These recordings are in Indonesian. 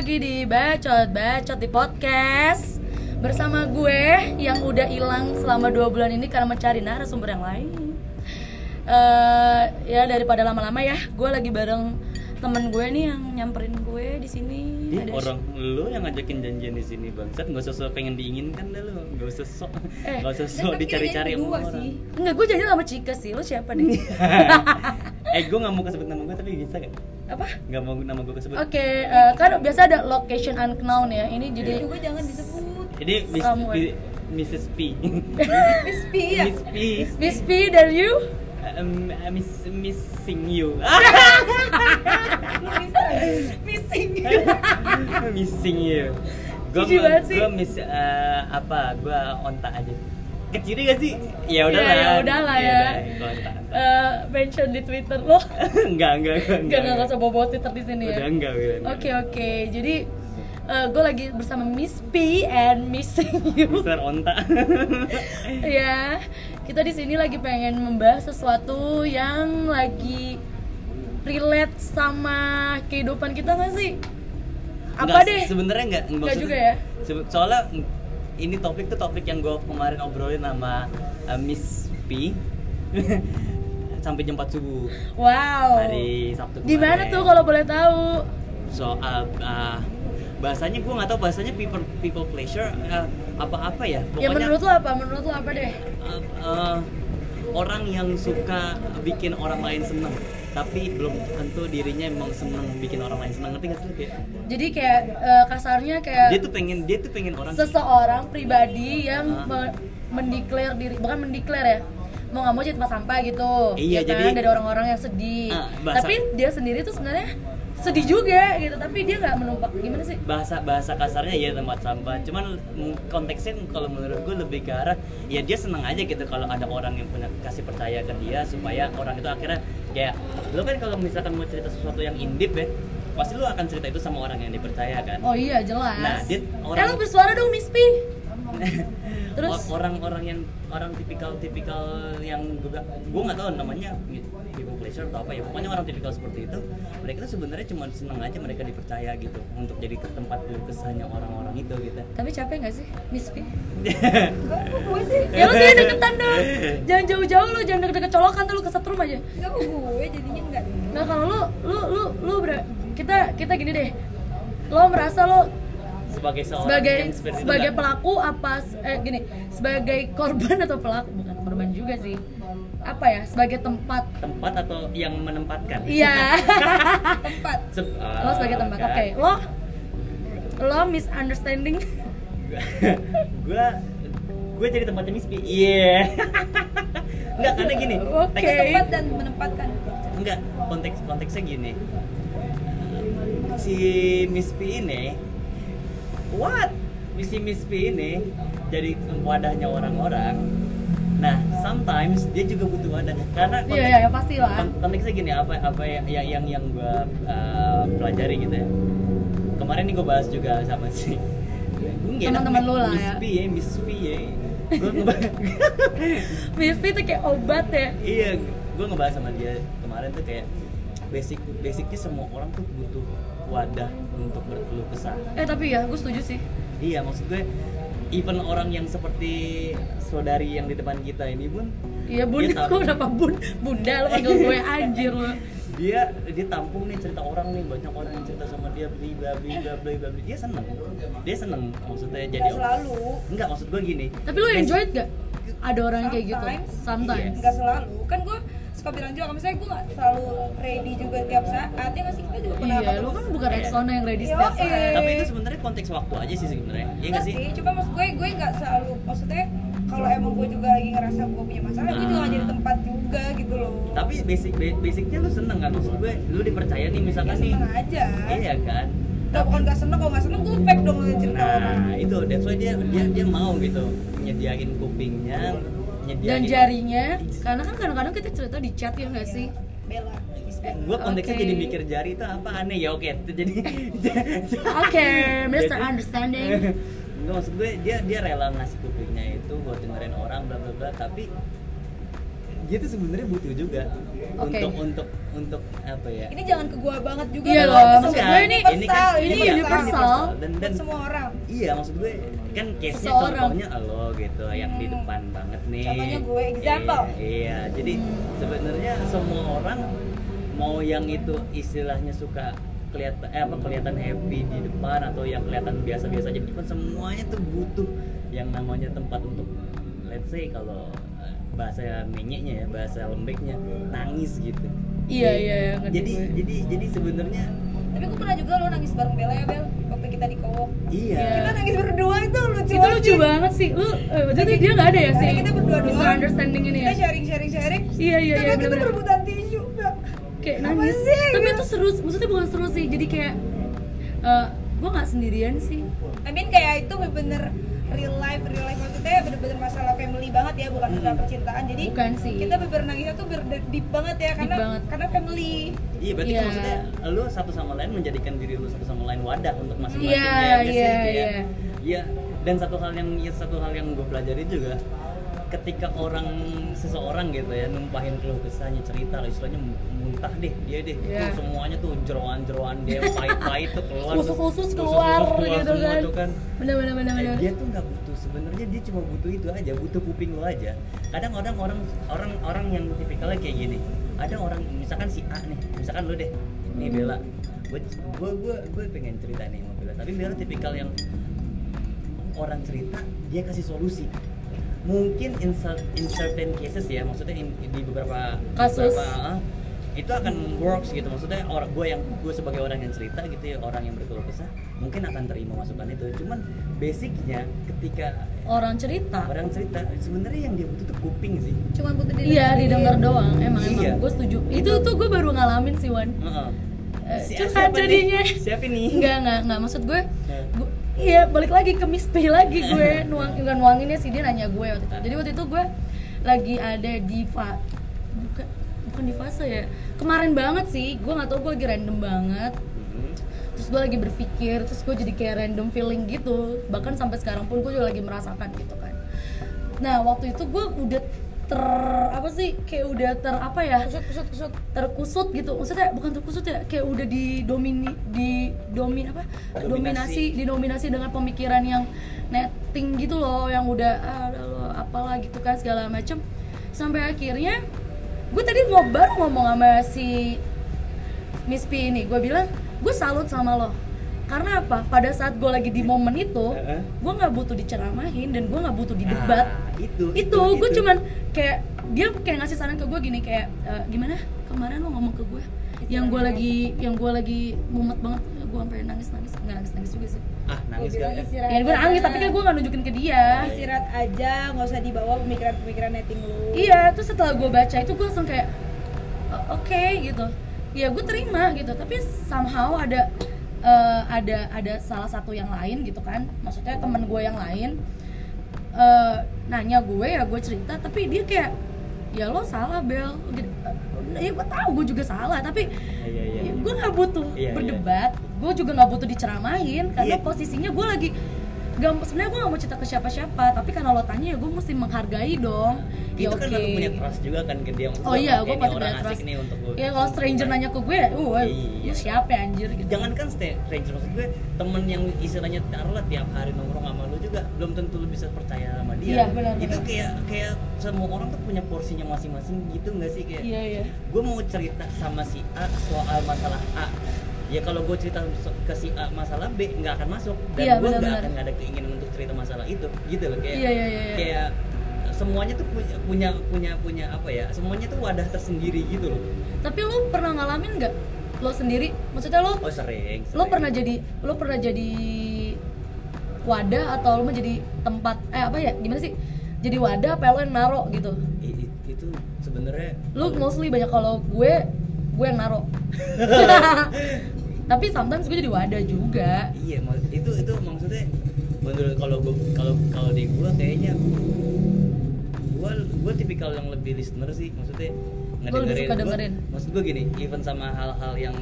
lagi di Bacot Bacot di podcast Bersama gue yang udah hilang selama dua bulan ini karena mencari narasumber yang lain. Eh, Ya daripada lama-lama ya Gue lagi bareng temen gue nih yang nyamperin gue di sini. Ih, orang lu yang ngajakin janjian di sini bangsat nggak usah pengen diinginkan dah lu. Nggak usah sok Eh, nggak usah sok tapi dicari-cari sama orang. Enggak, gue janji sama Cika sih, lo siapa deh? eh gue nggak mau kesebut nama gue tapi bisa gak Apa? nggak mau nama gue kesebut. Oke, eh, kan biasa ada location unknown ya. Ini jadi juga jangan disebut. Somewhere. P- Mrs P. Miss P ya? Miss P. Miss P dan you? Um, uh, miss missing you. Lu bisa missing missing you gue gue miss uh, apa? Gue onta aja kecil gak sih ya udah Ya, lah ya udahlah ya. gue onta, onta. Eh, mention di Twitter lo enggak enggak enggak Enggak, enggak usah bawa Twitter di sini ya udah enggak udah enggak. Oke oke, jadi gue lagi bersama Miss P and Missing You. Mister onta ya, kita di sini lagi pengen membahas sesuatu yang lagi relate sama kehidupan kita nggak sih? Apa Enggak, deh? sebenarnya enggak Enggak juga ya? soalnya ini topik tuh topik yang gue kemarin obrolin sama uh, Miss P sampai jam 4 subuh Wow. hari Sabtu Di mana tuh kalau boleh tahu? soal uh, bahasanya gue nggak tahu bahasanya people people pleasure uh, apa-apa ya Ya menurut lo apa? Menurut lo apa deh? uh, uh, orang yang suka bikin orang lain seneng tapi belum tentu dirinya emang seneng bikin orang lain seneng. Ngerti gak sih? Kayak Jadi kayak eh, kasarnya kayak dia tuh pengen dia tuh pengen orang seseorang pribadi yang me- mendeklar diri bukan mendeklar ya mau nggak mau jadi tempat sampah gitu Iya, ya kan? jadi- dari orang-orang yang sedih. Bahasa- tapi dia sendiri tuh sebenarnya sedih juga gitu tapi dia nggak menumpak gimana sih? Bahasa bahasa kasarnya ya tempat sampah. Cuman mm, konteksnya kalau menurut gue lebih ke arah ya dia seneng aja gitu kalau ada orang yang punya kasih percaya ke dia supaya orang itu akhirnya kayak lo kan kalau misalkan mau cerita sesuatu yang indip ya pasti lo akan cerita itu sama orang yang dipercaya kan? Oh iya jelas. Nah, dia eh orang- lu bersuara dong Miss P terus? Or- orang-orang yang orang tipikal tipikal yang gue bilang gue nggak tahu namanya people pleasure atau apa ya. Pokoknya orang tipikal seperti itu mereka tuh sebenarnya cuma seneng aja mereka dipercaya gitu untuk jadi ke tempat keluh kesahnya orang-orang itu gitu. Tapi capek nggak sih Miss P? Gue sih ya lu sih deketan dong. Jangan jauh-jauh lu jangan deket-deket colokan tuh lu kesetrum aja. Enggak kok gue jadinya enggak Nah kalau lu, lu, lu, lu ber- kita kita gini deh, lo merasa lo sebagai seorang sebagai yang seperti itu sebagai nggak? pelaku apa eh gini sebagai korban atau pelaku bukan korban juga sih. Apa ya sebagai tempat. Tempat atau yang menempatkan? Iya. Tempat. Se- ah, lo sebagai tempat. oke kan. lo lo misunderstanding. Gue gue jadi tempatnya Miss P iya. Enggak, karena gini Oke. teks tempat dan menempatkan. Enggak konteks konteksnya gini. Si Miss P ini what si Miss P ini jadi wadahnya orang-orang. Nah sometimes dia juga butuh wadah. Karena iya iya ya, pasti lah kon- konteksnya gini apa apa yang yang yang, yang gue uh, pelajari gitu ya. Kemarin nih gue bahas juga sama si enak Teman-teman lu lah Miss ya. P ya Miss P ya. Gue ngebahas Miss P itu kayak obat ya. Iya gue ngebahas sama dia kemarin tuh kayak basic basicnya semua orang tuh butuh wadah untuk berkeluh kesah. Eh tapi ya gue setuju sih. Iya maksud gue even orang yang seperti saudari yang di depan kita ini pun iya bun gue kenapa bun? Bunda lo panggil gue anjir lo. Dia dia tampung nih cerita orang nih banyak orang yang cerita sama dia bli bla bla bla bli. dia seneng. Dia seneng maksudnya jadi Enggak selalu. Enggak maksud gue gini. Tapi lo enjoy gak ada orang kayak gitu? Sometimes. sometimes. Enggak selalu. Kan gue suka bilang juga misalnya gue gak selalu ready juga tiap saat Ya nggak sih? Kita juga pernah iya lo kan bukan. Rexona yang ready setiap saat. Tapi itu sebenarnya konteks waktu aja sih sebenarnya iya nggak sih? Cuma maksud gue, gue gak selalu Maksudnya kalau emang gue juga lagi ngerasa gue punya masalah Gue juga gak jadi tempat juga gitu loh. Tapi basic ba- basicnya lu seneng kan? Maksud gue lu dipercaya nih Ya misalkan nih. seneng aja. Iya kan? Kalau bukan gak seneng, kalau gak seneng gue fake dong cerita orang. nah itu that's why dia dia dia mau gitu nyediain kupingnya dan jarinya karena kan kadang-kadang kita cerita di chat ya nggak sih? Bella. Gue konteksnya Oke. jadi mikir jari itu apa? Aneh ya oke. Itu jadi oke Mr. Jadi- Understanding. Nggak, maksud gue dia dia rela ngasih kupingnya itu buat dengerin orang bla bla bla. Tapi dia tuh sebenarnya butuh juga Oke. untuk untuk untuk apa ya ini jangan ke gua banget juga Iya loh, maksud gue ini- ini kan ini universal. dan dan semua orang iya maksud gue kan case nya contohnya lo gitu yang di Hmm. depan banget nih Contohnya gue, example. iya, iya. jadi sebenarnya semua orang mau yang itu istilahnya suka kelihatan eh apa kelihatan happy di depan atau yang kelihatan biasa-biasa aja di depan semuanya tuh butuh yang namanya tempat untuk let's say kalau bahasa menyeknya ya bahasa lembeknya nangis gitu. Iya, iya, iya, ngerti jadi gue. jadi jadi sebenarnya tapi gue pernah juga lo nangis bareng Bella ya Bel? Waktu kita di Kowok iya. Kita nangis berdua itu lucu itu lucu sih. banget sih. Lu eh, jadi dia nggak ada ya sih? kita berdua doang. Misunderstanding ini ya? Kita sharing sharing sharing. Iya iya iya kita berebutan tisu kayak Apa nangis. sih, tapi itu seru maksudnya bukan seru sih. Jadi kayak eh gue nggak sendirian sih. I mean kayak itu bener-bener real life real life. Maksudnya bener-bener masalah banget ya bukan masalah Hmm. percintaan jadi Bukan sih. kita bener-bener nangisnya tuh bener deep banget ya karena banget. karena family Iya berarti kan maksudnya lu satu sama lain menjadikan diri lu satu sama lain wadah untuk masing-masing Iya, ya iya, Kayak- iya. Iya. Dan satu hal yang ya, satu hal yang gue pelajari juga ketika orang seseorang gitu ya numpahin keluh kesahnya cerita istilahnya muntah deh dia deh. Iya. Tuh semuanya tuh jeroan-jeroan dia pahit-pahit tuh keluar tuh. Usus-usus Usus-usus keluar gitu semua kan. tuh kan. Bener bener bener bener dia tuh nggak butuh sebenarnya dia cuma butuh itu aja butuh kuping lo aja. Kadang orang orang orang orang yang tipikalnya kayak gini ada orang misalkan si A nih misalkan lo deh nih Bella. Gue gue gue gue pengen cerita nih sama Bella tapi Bella tipikal yang orang cerita dia kasih solusi mungkin in, in certain cases ya maksudnya in- di beberapa Kasus. beberapa, ah, itu akan works gitu. Maksudnya orang gue yang gue sebagai orang yang cerita gitu ya orang yang berkeluh kesah mungkin akan terima masukan itu. Cuman basicnya ketika orang cerita. orang cerita sebenarnya yang dia butuh tuh kuping sih. Cuma butuh iya didengar doang. Emang Iya. emang gue setuju. Itu tuh gue baru ngalamin sih Wan. Heeh. Eh, Si- curhat jadinya. Siapa nih? Enggak, enggak, enggak. Maksud gue, Nah. gue iya balik lagi ke Miss P lagi gue nuang bukan nuanginnya sih dia nanya gue waktu itu. Jadi waktu itu gue lagi ada di fa bukan bukan di fase ya. Kemarin banget sih, gue nggak tahu gue lagi random banget. Hmm. Terus gue lagi berpikir, terus gue jadi kayak random feeling gitu. Bahkan sampai sekarang pun gue juga lagi merasakan gitu kan. Nah waktu itu gue udah ter apa sih kayak udah ter apa ya kusut kusut kusut. terkusut gitu. Maksudnya bukan terkusut ya kayak udah didomini di domin apa Dominasi. dominasi didominasi dengan pemikiran yang netting gitu loh yang udah ah udah lo apalah gitu kan segala macem. Sampai akhirnya gue tadi mau baru ngomong sama si Miss P ini. Gue bilang gue salut sama lo karena apa? Pada saat gue lagi di momen itu gue nggak butuh diceramahin dan gue nggak butuh didebat. Nah, itu itu, gue cuman kayak dia kayak ngasih saran ke gue gini kayak "Eh, gimana? Kemarin lo ngomong ke gue yang gue lagi yang gue lagi mumet banget gue sampai nangis nangis. Nggak nangis nangis juga sih. Ah nangis Gue bilang kan istirahat ya gue nangis tapi kan gue nggak nunjukin ke dia. Istirahat aja nggak usah dibawa pemikiran-pemikiran netting lu. Iya terus setelah gue baca itu gue langsung kayak "Oh, oke gitu. Ya gue terima gitu tapi somehow ada eh, ada ada salah satu yang lain gitu kan maksudnya teman gue yang lain eh, nanya gue ya gue cerita tapi dia kayak ya lo salah bel gitu. ya gue tahu gue juga salah tapi iya iya ya, gue nggak butuh Iya, iya. berdebat gue juga nggak butuh diceramahin karena Iya. posisinya gue lagi gak, sebenarnya gue gak mau cerita ke siapa-siapa tapi karena lo tanya ya gue mesti menghargai dong. Ya itu oke. kan lu punya trust juga kan ke dia oh iya "Eh, gue pasti punya trust. nih untuk gue ya kalau stranger nanya ke gue uh Iya. lu siapa ya anjir gitu. Jangan kan stay stranger maksud gue temen yang istilahnya taruhlah tiap hari nongkrong sama lu juga belum tentu lu bisa percaya sama dia. Iya, benar, itu benar. kayak kayak semua orang tuh punya porsinya masing-masing gitu nggak sih? Kayak iya iya. gue mau cerita sama si A soal masalah A ya kalau gue cerita ke si A masalah B nggak akan masuk. Dan Iya, gue nggak akan nggak ada keinginan untuk cerita masalah itu gitu loh. Kayak Iya, iya, iya, iya. kayak semuanya tuh punya punya punya punya apa ya semuanya tuh wadah tersendiri gitu loh. Tapi lu pernah ngalamin nggak? Lo sendiri? Maksudnya lo oh sering, lo sering. pernah jadi lo pernah jadi wadah atau lo mau jadi tempat eh apa ya gimana sih? Jadi wadah apa lo yang naro gitu? Itu sebenarnya lu mostly banyak kalau gue gue yang naro tapi sometimes gue jadi wadah juga. Iya itu itu maksudnya menurut kalau gue kalau kalau di gue kayaknya gue gue tipikal yang lebih listener sih maksudnya Gua lebih suka Gua- dengerin. maksud gue gini even sama hal-hal yang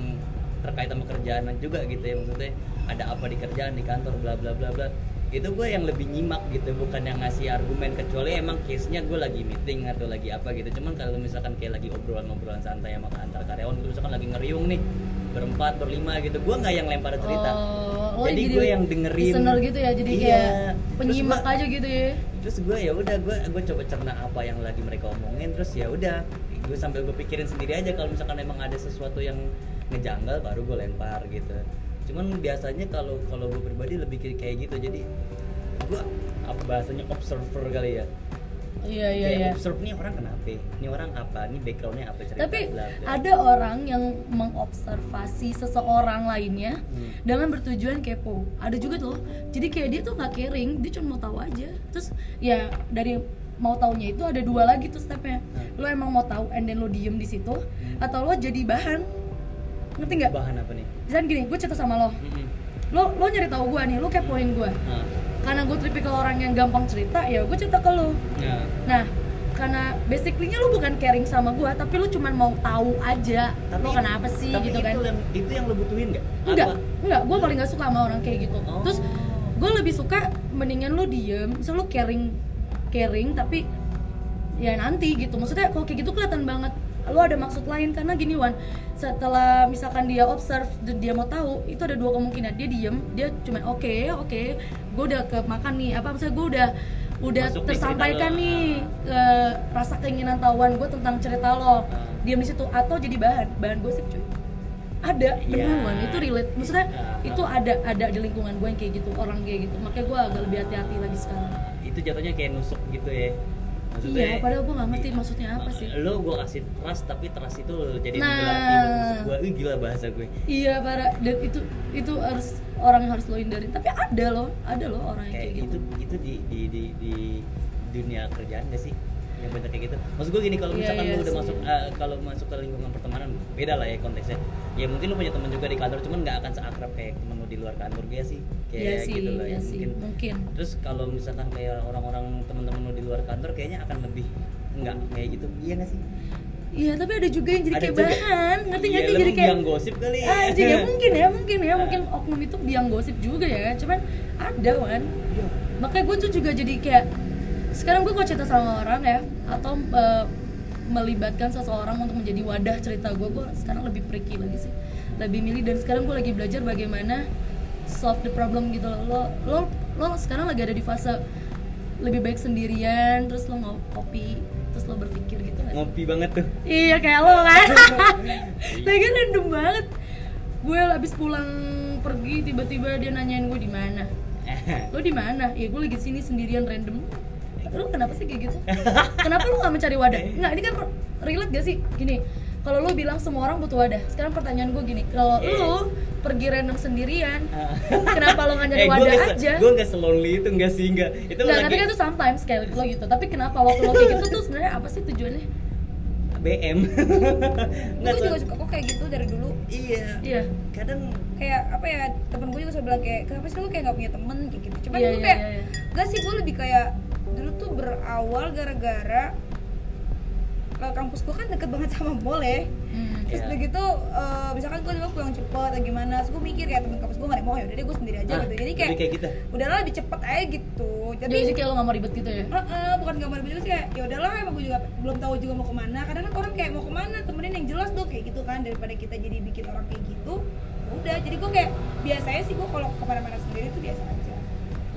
terkait sama kerjaan juga gitu ya maksudnya ada apa di kerjaan di kantor bla bla bla bla. Itu gue yang lebih nyimak gitu bukan yang ngasih argumen kecuali emang case nya gue lagi meeting atau lagi apa gitu. Cuman kalau misalkan kayak lagi obrolan-obrolan santai sama antar karyawan gitu misalkan lagi ngeriung nih berempat berlima gitu. Gue nggak yang lempar cerita. Oh, lo jadi gue yang dengerin. listener gitu ya jadi Iya. kayak penyimak gua- aja gitu ya? terus gue ya udah gue gue coba cerna apa yang lagi mereka omongin terus ya udah gue sambil gue pikirin sendiri aja kalau misalkan emang ada sesuatu yang ngejanggal baru gue lempar gitu. Cuman biasanya kalau kalau gue pribadi lebih kayak- kayak gitu. Jadi gue apa bahasanya observer kali ya iya iya kayak iya. observe nih orang kenapa ini orang apa? Ini backgroundnya apa cerita? Tapi bla, bla. ada orang yang mengobservasi seseorang lainnya Hmm. dengan bertujuan kepo. Ada juga tuh. Jadi kayak dia tuh nggak caring dia cuma mau tahu aja. Terus ya dari mau taunya itu ada dua lagi tuh stepnya. Hmm. lo emang mau tahu and then lo diem di situ Hmm. atau lo jadi bahan. Ngerti nggak? Bahan apa nih? Misalnya gini gue cerita sama lo. Mm-mm. lo lo nyari tahu gue nih lo kepoin gue Nah, karena gue tipikal orang yang gampang cerita ya gue cerita ke lo nah, Nah, karena basically-nya lu bukan caring sama gua, tapi lu cuman mau tahu aja lu kenapa sih tapi gitu itu kan. yang itu yang lo butuhin nggak Enggak, Apa? enggak, gua paling gak suka sama orang kayak gitu. Oh. Terus gue lebih suka mendingan lu diem, misal lu caring caring tapi ya nanti gitu. Maksudnya kalau kayak gitu kelihatan banget lu ada maksud lain? Karena gini Wan setelah misalkan dia observe dia mau tahu itu ada dua kemungkinan. Dia diem dia cuman oke oke gue udah ke makan nih. Apa misalnya gue udah udah Masuk tersampaikan lo. nih ke rasa keinginan tahuan gue tentang cerita lo. Ah. diam di situ atau jadi bahan bahan gosip cuy. Ada Iya. beneran Wan. itu relate. Maksudnya Ah, itu ada ada di lingkungan gue yang kayak gitu orang kayak gitu. Makanya gue agak lebih hati-hati lagi sekarang. Itu jatuhnya kayak nusuk gitu ya iya padahal gue nggak ngerti maksudnya apa sih. Lo gue kasih trust tapi trust itu jadi Nah. gue Ih, gila bahasa gue. Iya para dan itu itu harus orang yang harus lo hindarin. Tapi ada loh ada loh orang yang kayak kayak, gitu itu itu di di di, di dunia kerjaan gak sih yang banyak kayak gitu. Maksud gue gini kalau Iya, misalkan iya lo udah sih. masuk eh, kalau masuk ke lingkungan pertemanan beda lah ya konteksnya. Ya mungkin lo punya teman juga di kantor cuman nggak akan seakrab kayak temen lo di luar kantor gue sih. Kayak iya sih gitu lah iya ya sih. mungkin. Mungkin. Terus kalau misalkan kayak orang-orang teman-teman lo di luar kantor kayaknya akan lebih enggak kayak gitu. Iya gak sih? Iya tapi ada juga yang jadi Ada kayak juga. bahan. Ngerti Iya, nggak sih? lo jadi kayak biang gosip kali ya. Anjing ya mungkin ya mungkin ya. Mungkin oknum itu biang gosip juga ya. Cuman ada wan Iya. makanya gue tuh juga jadi kayak sekarang gue kalau cerita sama orang ya atau eh, melibatkan seseorang untuk menjadi wadah cerita gue gue sekarang lebih periki lagi sih lebih milih dan sekarang gue lagi belajar bagaimana solve the problem gitu loh lo lo lo sekarang lagi ada di fase lebih baik sendirian terus lo ngopi terus lo berpikir gitu kan ngopi banget tuh Iya kayak lo kan. Tapi kan random banget. Gue habis pulang pergi tiba-tiba dia nanyain gue di mana. Lo di mana? Ya gue lagi sini sendirian random. Lo kenapa sih kayak gitu? Kenapa lo gak mencari wadah? Nggak, ini kan relate gak sih? Gini, kalau lo bilang semua orang butuh wadah. Sekarang pertanyaan gue gini, kalau Eh. lo pergi random sendirian, kenapa lo gak nyari eh, wadah gua aja? gue gak selonely itu enggak sih enggak itu Nggak, tapi kan itu sometimes kayak lo gitu. Tapi kenapa waktu lo kayak gitu tuh sebenarnya apa sih tujuannya? BM gue so- juga suka kok kayak gitu dari dulu iya Iya. kadang kayak apa ya temen gue juga selalu bilang kayak kenapa sih lu kayak gak punya temen kayak gitu cuman Iya, gue iya, kayak iya, iya. gak sih gue lebih kayak dulu tuh berawal gara-gara eh, kampus gue kan deket banget sama mall ya. Hmm. terus Iya. udah gitu eh, misalkan gue juga pulang cepet atau gimana terus gue mikir kayak temen kampus gue gak ada mau ya udah deh gue sendiri aja Nah, gitu. Jadi kayak, kayak gitu. udahlah lebih cepet aja gitu. Jadi jadi kayak lo gak mau ribet gitu ya? Heeh, bukan gak mau ribet juga sih kayak ya udahlah emang gue juga belum tahu juga mau ke mana. Kadang kan orang kayak mau ke mana temenin yang jelas dong kayak gitu kan daripada kita jadi bikin orang kayak gitu. Ya udah jadi gue kayak biasanya sih gue kalau ke mana-mana sendiri tuh biasa aja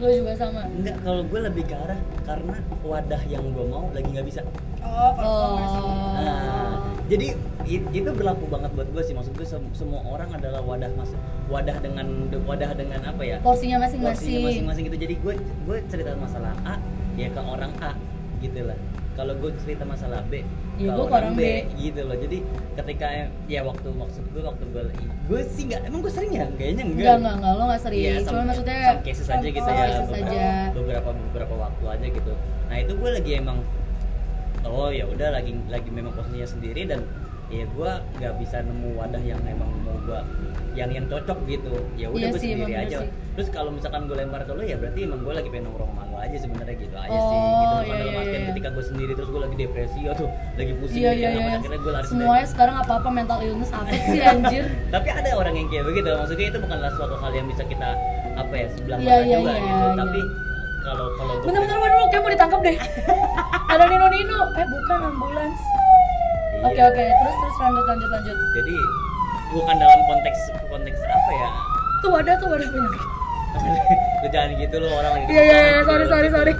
Lo juga sama? enggak kalau gue lebih ke arah karena wadah yang gue mau lagi nggak bisa. Oh kalau Oh. Nah, jadi it- itu berlaku banget buat gue sih. Maksud gue sem- semua orang adalah wadah mas wadah dengan wadah dengan apa ya? Porsinya porsinya masing-masing masing-masing gitu. Jadi gue gue cerita masalah A ya ke orang A gitu lah. Kalau gue cerita masalah B Ya, gue orang B. gitu loh. Jadi ketika ya waktu maksud gue waktu gue gue sih nggak emang gue sering ya? Kayaknya enggak. Enggak, enggak, enggak, lo gak sering. Iya, Cuma maksudnya some cases aja gitu ya beberapa, aja. beberapa beberapa waktu aja gitu. Nah itu gue lagi emang oh ya udah lagi lagi memang posisinya sendiri dan ya gue nggak bisa nemu wadah yang emang mau gue yang yang cocok gitu ya udah Iya gue sih, sendiri aja sih. terus kalau misalkan gue lempar ke lo ya berarti emang gue lagi pengen nongkrong sama lo aja sebenarnya gitu aja sih Oh, gitu iya, bukan dalam iya, artian iya. ketika gue sendiri terus gue lagi depresi atau lagi pusing Iya gitu, iya apa, iya. akhirnya gue lari Semuanya sekarang apa-apa mental illness apa sih anjir? tapi ada orang yang kayak begitu maksudnya itu bukanlah suatu hal yang bisa kita apa ya sebelah Iya, mata iya, juga iya, gitu iya. tapi kalau kalau gue Bentar-bentar waduh kayak mau ditangkap deh. Ada Nino Nino. Eh bukan ambulans. Iya. Oke oke terus terus lanjut lanjut lanjut. jadi bukan dalam konteks konteks apa ya Tuh wadah tuh wadah punya. lu jangan gitu loh orang lagi Iya iya iya sorry sorry sorry.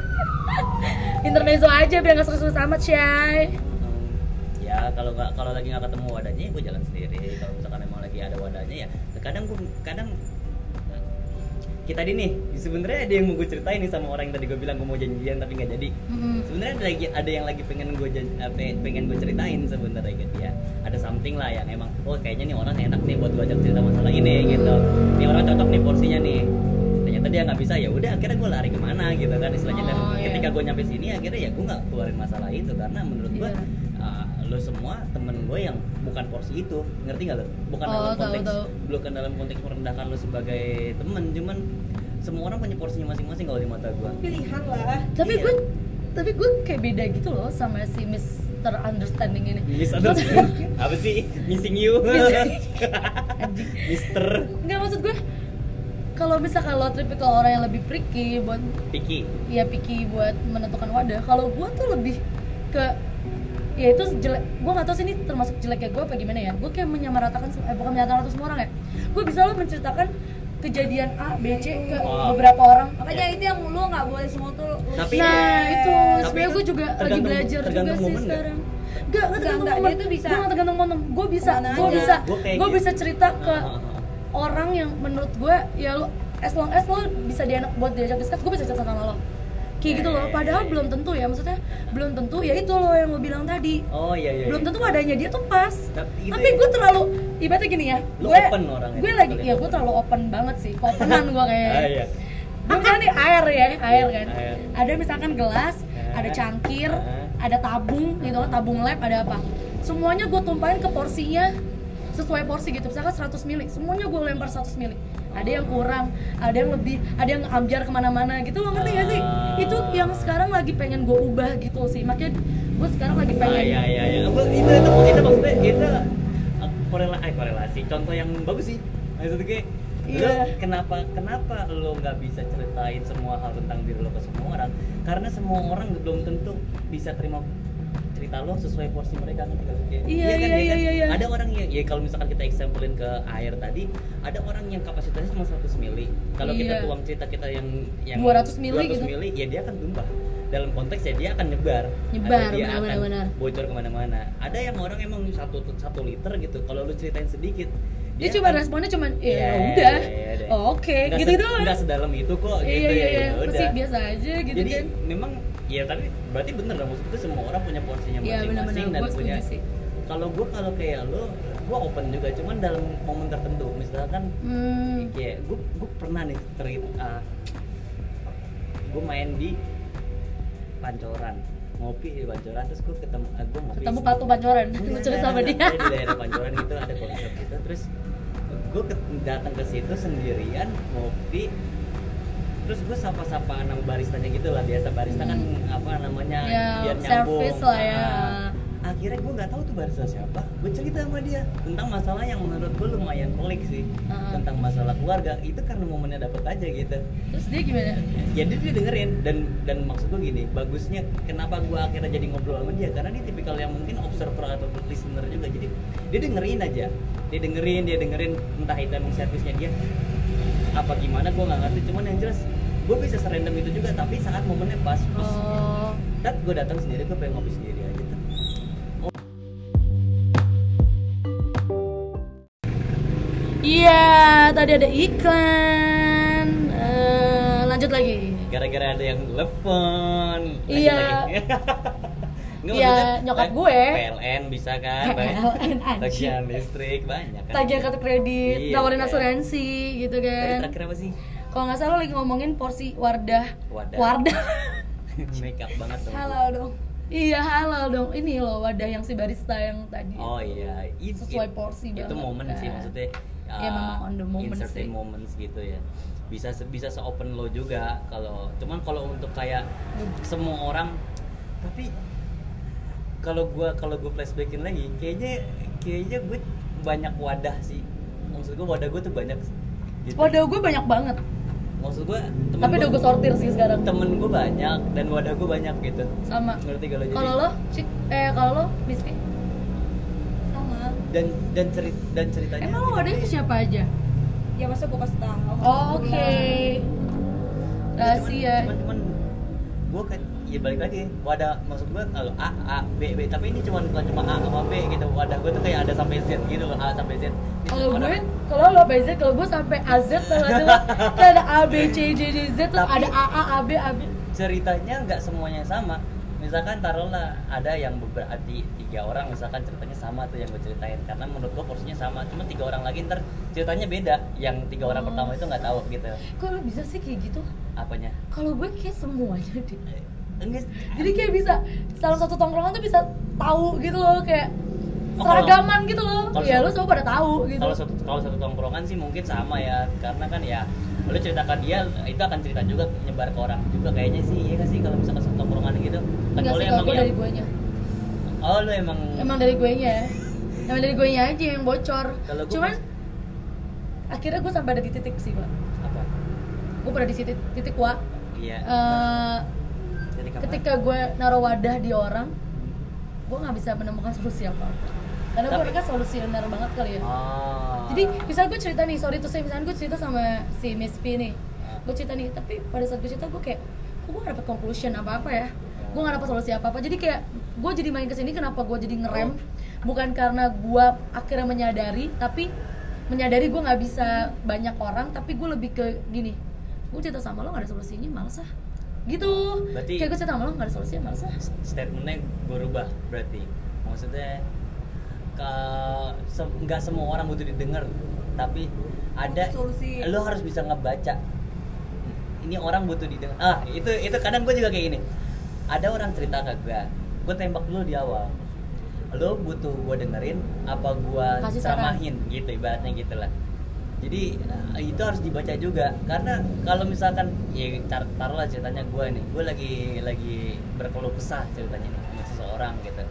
Intermezzo aja biar nggak serius amat. Hmm, ya kalau nggak kalau lagi nggak ketemu wadahnya gue jalan sendiri kalau misalkan emang lagi ada wadahnya ya kadang gue kadang kita tadi nih sebenarnya ada yang mau gue ceritain nih sama orang yang tadi gue bilang gue mau janjian tapi nggak jadi Mm-mm. sebenarnya ada lagi ada yang lagi pengen gue jan- apa, pengen gue ceritain sebenarnya gitu ya ada something lah yang emang oh kayaknya nih orang enak nih buat gue ajak cerita masalah ini gitu nih orang cocok nih porsinya nih ternyata dia nggak bisa ya udah akhirnya gue lari ke mana gitu kan istilahnya dan Oh, iya. ketika gue nyampe sini akhirnya ya gue nggak keluarin masalah itu karena menurut gue Iya. Lo semua temen gue yang bukan porsi itu ngerti gak lo bukan Oh, dalam tahu, konteks tahu. bukan dalam konteks merendahkan lo sebagai temen cuman semua orang punya porsinya masing-masing kalau di mata gue pilihan lah Tapi Iya. gue tapi gue kayak beda gitu loh sama si Mr. Understanding ini. Misunderstanding apa sih missing you. Mister Enggak maksud gue kalau misalkan lo tipikal orang yang lebih picky buat Piki ya picky buat menentukan wadah kalau gue tuh lebih ke ya itu jelek. Gue gak tau sih ini termasuk jeleknya gue apa gimana ya. Gue kayak menyamaratakan eh, bukan menyamaratakan semua orang ya. Gue bisa lo menceritakan kejadian A B C ke Oh. beberapa orang. Makanya itu yang lu nggak boleh semua tuh lu Tapi- nah itu. Sebenarnya itu gue juga lagi belajar juga sih sekarang. Gak, gak tergantung Enggak, momen. Bisa- Gue gak tergantung momen. Gue bisa, gue bisa Gue gitu. bisa cerita ke Ah, ah, ah. orang yang menurut gue Ya lo, as long as lo bisa dianak buat diajak discuss Gue bisa cerita sama lo Kayak gitu loh, Eh. padahal belum tentu ya Maksudnya belum tentu ya itu loh yang lo bilang tadi oh iya iya belum iya. tentu wadahnya dia tuh pas Tapi itu tapi ya. gue terlalu ibaratnya gini ya gue open orangnya, gue lagi ya gue open. terlalu open banget sih openan gue kayak ah iya gue misalnya nih air ya air kan Air. ada misalkan gelas ada cangkir ada tabung gitu kan tabung lab ada apa semuanya gue tumpahin ke porsinya sesuai porsi gitu. Misalkan 100 mili semuanya gue lempar 100 mili. Ada yang kurang ada yang lebih ada yang ambiar ke mana-mana gitu loh ngerti gak sih? Ah. itu yang sekarang lagi pengen gue ubah gitu sih. Makanya gue sekarang lagi ah pengen iya iya iya. Apa, itu itu itu maksudnya itu korelasi eh, korelasi. Contoh yang bagus sih. Maksudnya kayak Iya. lo kenapa kenapa lo nggak bisa ceritain semua hal tentang diri lo ke semua orang? Karena semua orang belum tentu bisa terima cerita lo sesuai porsi mereka kan Iya, Kayak- kan, iya, kan? iya, iya, iya. ada orang yang ya kalau misalkan kita examplein ke air tadi ada orang yang kapasitasnya cuma 100 mili kalau kita Iya. tuang cerita kita yang yang 200 mili 200 gitu. mili ya dia akan tumbah dalam konteks ya dia akan nyebar Nyebar, dia benar, akan benar, bocor ke mana-mana ada yang orang emang satu satu liter gitu kalau lu ceritain sedikit dia cuma akan- responnya cuma ya Iya, udah iya deh. oh, oke Nggak gitu se- doang nggak sedalam itu kok iya gitu iya ya, iya ya udah. biasa aja gitu jadi kan memang ya tapi berarti bener dong maksud itu semua orang punya porsinya Iya, masing-masing benar-benar. dan Gua punya kalau gua kalau kayak lu gua open juga cuman dalam momen tertentu misalkan hmm. kayak gua gua pernah nih cerita gua main di pancoran ngopi di pancoran terus gua ketemu uh, gua ngopi ketemu patu pancoran lu Enggak, cerita sama dia di daerah Pancoran gitu ada konsep gitu terus gue datang ke situ sendirian ngopi terus gue sapa-sapa nama baristanya gitu lah biasa barista kan Hmm. apa namanya Ya, biar nyambung service lah ya. Ah. akhirnya gue nggak tahu tuh barista siapa gue cerita sama dia tentang masalah yang menurut gue lumayan kolik sih Ah. tentang masalah keluarga itu karena momennya dapet aja gitu terus dia gimana ya dia, dia dengerin dan dan maksud gue gini bagusnya kenapa gue akhirnya jadi ngobrol sama dia karena dia tipikal yang mungkin observer atau listener juga jadi dia dengerin aja dia dengerin dia dengerin entah itu emang servisnya dia gimana gue nggak ngerti. Cuman yang jelas gue bisa serandom itu juga tapi saat momennya pas terus oh. Dat gue datang sendiri gue pengen ngopi sendiri aja tuh iya tadi ada iklan Eh, lanjut lagi. Gara-gara ada yang telepon. Iya. Nggak, maksudnya, nyokap kan gue. PLN bisa kan PLN, tagihan listrik banyak kan. Tagihan kartu kredit Iya, nawarin kayak- asuransi gitu kan. terakhir apa sih? Kalau nggak salah lagi ngomongin porsi wardah. Wadah. wardah. Make up banget dong halo dong. Iya halal dong. Ini loh wadah yang si barista yang tadi. oh iya. It- Sesuai it- porsi itu banget, momen sih kan. maksudnya Ya, uh, memang on the moment in certain sih. moments gitu ya. Bisa bisa se open lo juga kalau cuman kalau untuk kayak semua orang tapi kalau gua kalau gue flashbackin lagi kayaknya kayaknya gue banyak wadah sih maksud gue wadah gue tuh banyak gitu. Wadah gue banyak banget. maksud gue temen Tapi udah gue sortir sih sekarang. temen gue banyak dan wadah gue banyak gitu Sama. ngerti kalau jadi Kalau lo, Cik, eh kalau lo, Miski? Sama. dan dan cerit dan ceritanya Emang lo wadahnya ke siapa aja? ya masa gue pas tahu Oh, Oke. Rahasia. cuman cuman gue kan ya balik lagi wadah maksud gue kalau A A B B tapi ini cuman bukan cuma A sama B gitu wadah gue tuh kayak ada sampai Z gitu loh A sampai Z Kalau gue, kalau lo BZ, kalau gue sampai sih lo? Kayak ada A B C D D Z terus Tapi- ada A A A B A B. ceritanya nggak semuanya sama misalkan taruhlah ada yang beberapa tiga orang misalkan ceritanya sama tuh yang gue ceritain karena menurut gue porsinya sama cuma tiga orang lagi ntar ceritanya beda yang tiga orang Oh. pertama itu nggak tahu gitu Kok lo bisa sih kayak gitu? apanya Kalau gue kayak semuanya deh. Enggak Jadi kayak bisa salah satu tongkrongan tuh bisa tahu gitu loh kayak Oh, seragaman gitu loh. kalau Ya lo semua pada tahu gitu. kalau satu kalau satu tongkrongan sih mungkin sama ya karena kan ya lu ceritakan dia itu akan cerita juga nyebar ke orang juga kayaknya sih iya nggak sih kalau misalkan satu tongkrongan gitu kan Enggak sih, emang gue yang dari guenya. oh lu emang Emang dari guenya ya. Emang dari guenya aja yang bocor. Kalau gua Cuman pas- akhirnya gue sampai ada di titik sih, Pak. apa Gue pada di titik titik wa. iya Eh, ketika, apa? gue naruh wadah di orang, gue nggak bisa menemukan solusi apa apa. Karena gue orangnya solusioner banget kali ya. oh Jadi misal gue cerita nih, sorry tuh saya misalnya gue cerita sama si Miss P nih. Gue cerita nih, tapi pada saat gue cerita gue kayak Kok gue gak dapet conclusion apa-apa ya Gue gak dapet solusi apa-apa Jadi kayak gue jadi main ke sini kenapa gue jadi ngerem Bukan karena gue akhirnya menyadari Tapi menyadari gue gak bisa banyak orang Tapi gue lebih ke gini Gue cerita sama lo gak ada solusinya, males ah Gitu. Berarti- Kayak gue cerita sama lo gak ada solusinya, males ah statementnya gue rubah berarti. Maksudnya ke se- nggak semua orang butuh didengar tapi ada Solusi. lo harus bisa ngebaca. Ini orang butuh didengar. Ah itu itu kadang gue juga kayak gini. Ada orang cerita ke gue gue tembak dulu di awal. Lo butuh gue dengerin apa gue ceramahin gitu ibaratnya gitu lah jadi eh, itu harus dibaca juga. Karena kalau misalkan ya tar taruhlah ceritanya gue nih. Gue lagi lagi berkeluh kesah ceritanya nih sama seseorang gitu.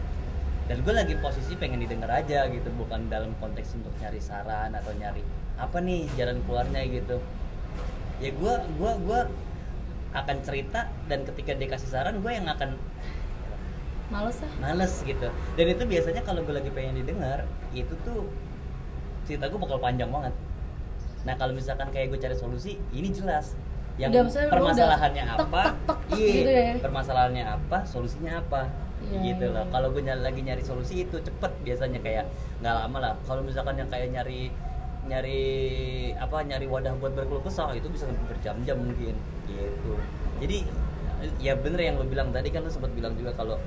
Dan gue lagi posisi pengen didengar aja gitu bukan dalam konteks untuk nyari saran atau nyari apa nih jalan keluarnya gitu. Ya gue gua gua akan cerita dan ketika dia kasih saran gue yang akan Males ah males gitu. Dan itu biasanya kalau gue lagi pengen didengar itu tuh cerita gue bakal panjang banget nah kalau misalkan kayak gue cari solusi ini jelas. Yang Udah, permasalahannya udah apa? tek, tek, tek iya gitu ya. permasalahannya apa? Solusinya apa? Iya, gitu loh iya. kalau gue nyari, lagi nyari solusi itu cepet biasanya kayak nggak lama lah. Kalau misalkan yang kayak nyari nyari apa nyari wadah buat berkeluh kesah itu bisa berjam-jam mungkin. Gitu. Jadi ya bener yang lo bilang tadi kan lo sempat bilang juga kalau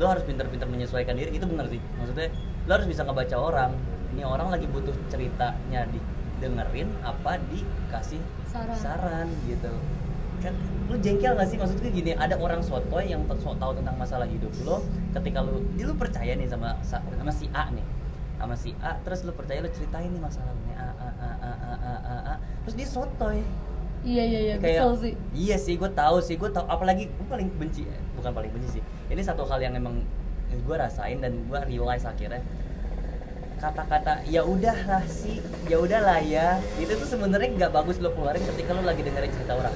lo harus pintar-pintar menyesuaikan diri. Itu bener sih. Maksudnya lo harus bisa ngebaca orang. Ini orang lagi butuh ceritanya didengerin apa dikasih Saran. saran gitu kan lu jengkel gak sih maksudnya gini ada orang sotoy yang sok tahu tentang masalah hidup lo ketika lu dia lu percaya nih sama sa- sama si A nih sama si A terus lu percaya lu ceritain nih masalahnya A A A A A A A, A. terus dia sotoy Iya iya iya, kayak kesel sih iya sih gue tahu sih gue tahu apalagi gue paling benci bukan paling benci sih ini satu hal yang emang gue rasain dan gue realize akhirnya kata-kata ya udahlah sih ya udahlah ya. Itu tuh sebenarnya nggak bagus lo keluarin ketika lo lagi dengerin cerita orang.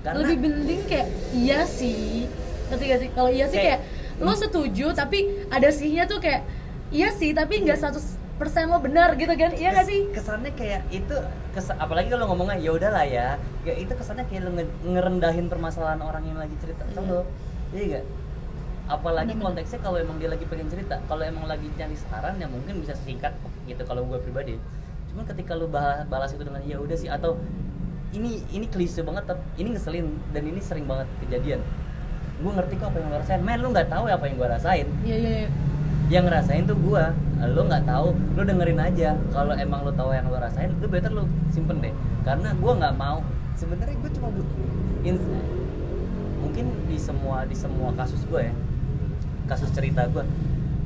Karena lebih mending kayak iya sih. Gak sih? Kalau iya sih kayak, Kayak- lo setuju tapi ada sihnya tuh kayak iya sih tapi nggak 100% lo benar gitu kan? Iya gak kes- sih? kesannya kayak itu kes- apalagi kalau ngomongnya ya udahlah ya. Ya itu kesannya kayak lo nge- ngerendahin permasalahan orang yang lagi cerita sama lo? Iya gak apalagi Bener-bener. konteksnya kalau emang dia lagi pengen cerita. Kalau emang lagi nyari saran ya mungkin bisa singkat gitu kalau gue pribadi. Cuman ketika lu balas, balas itu dengan ya udah sih atau ini ini klise banget tapi ini ngeselin dan ini sering banget kejadian. Gue ngerti kok apa yang lo rasain. Men lu nggak tahu ya apa yang gue rasain. Iya iya iya. Yang ngerasain tuh gua. Lo nggak tahu. Lo dengerin aja. Kalau emang lo tahu yang lo rasain lo better lo simpen deh. Karena gua nggak mau. Sebenarnya gue cuma butuh in- mungkin di semua di semua kasus gue ya kasus cerita gue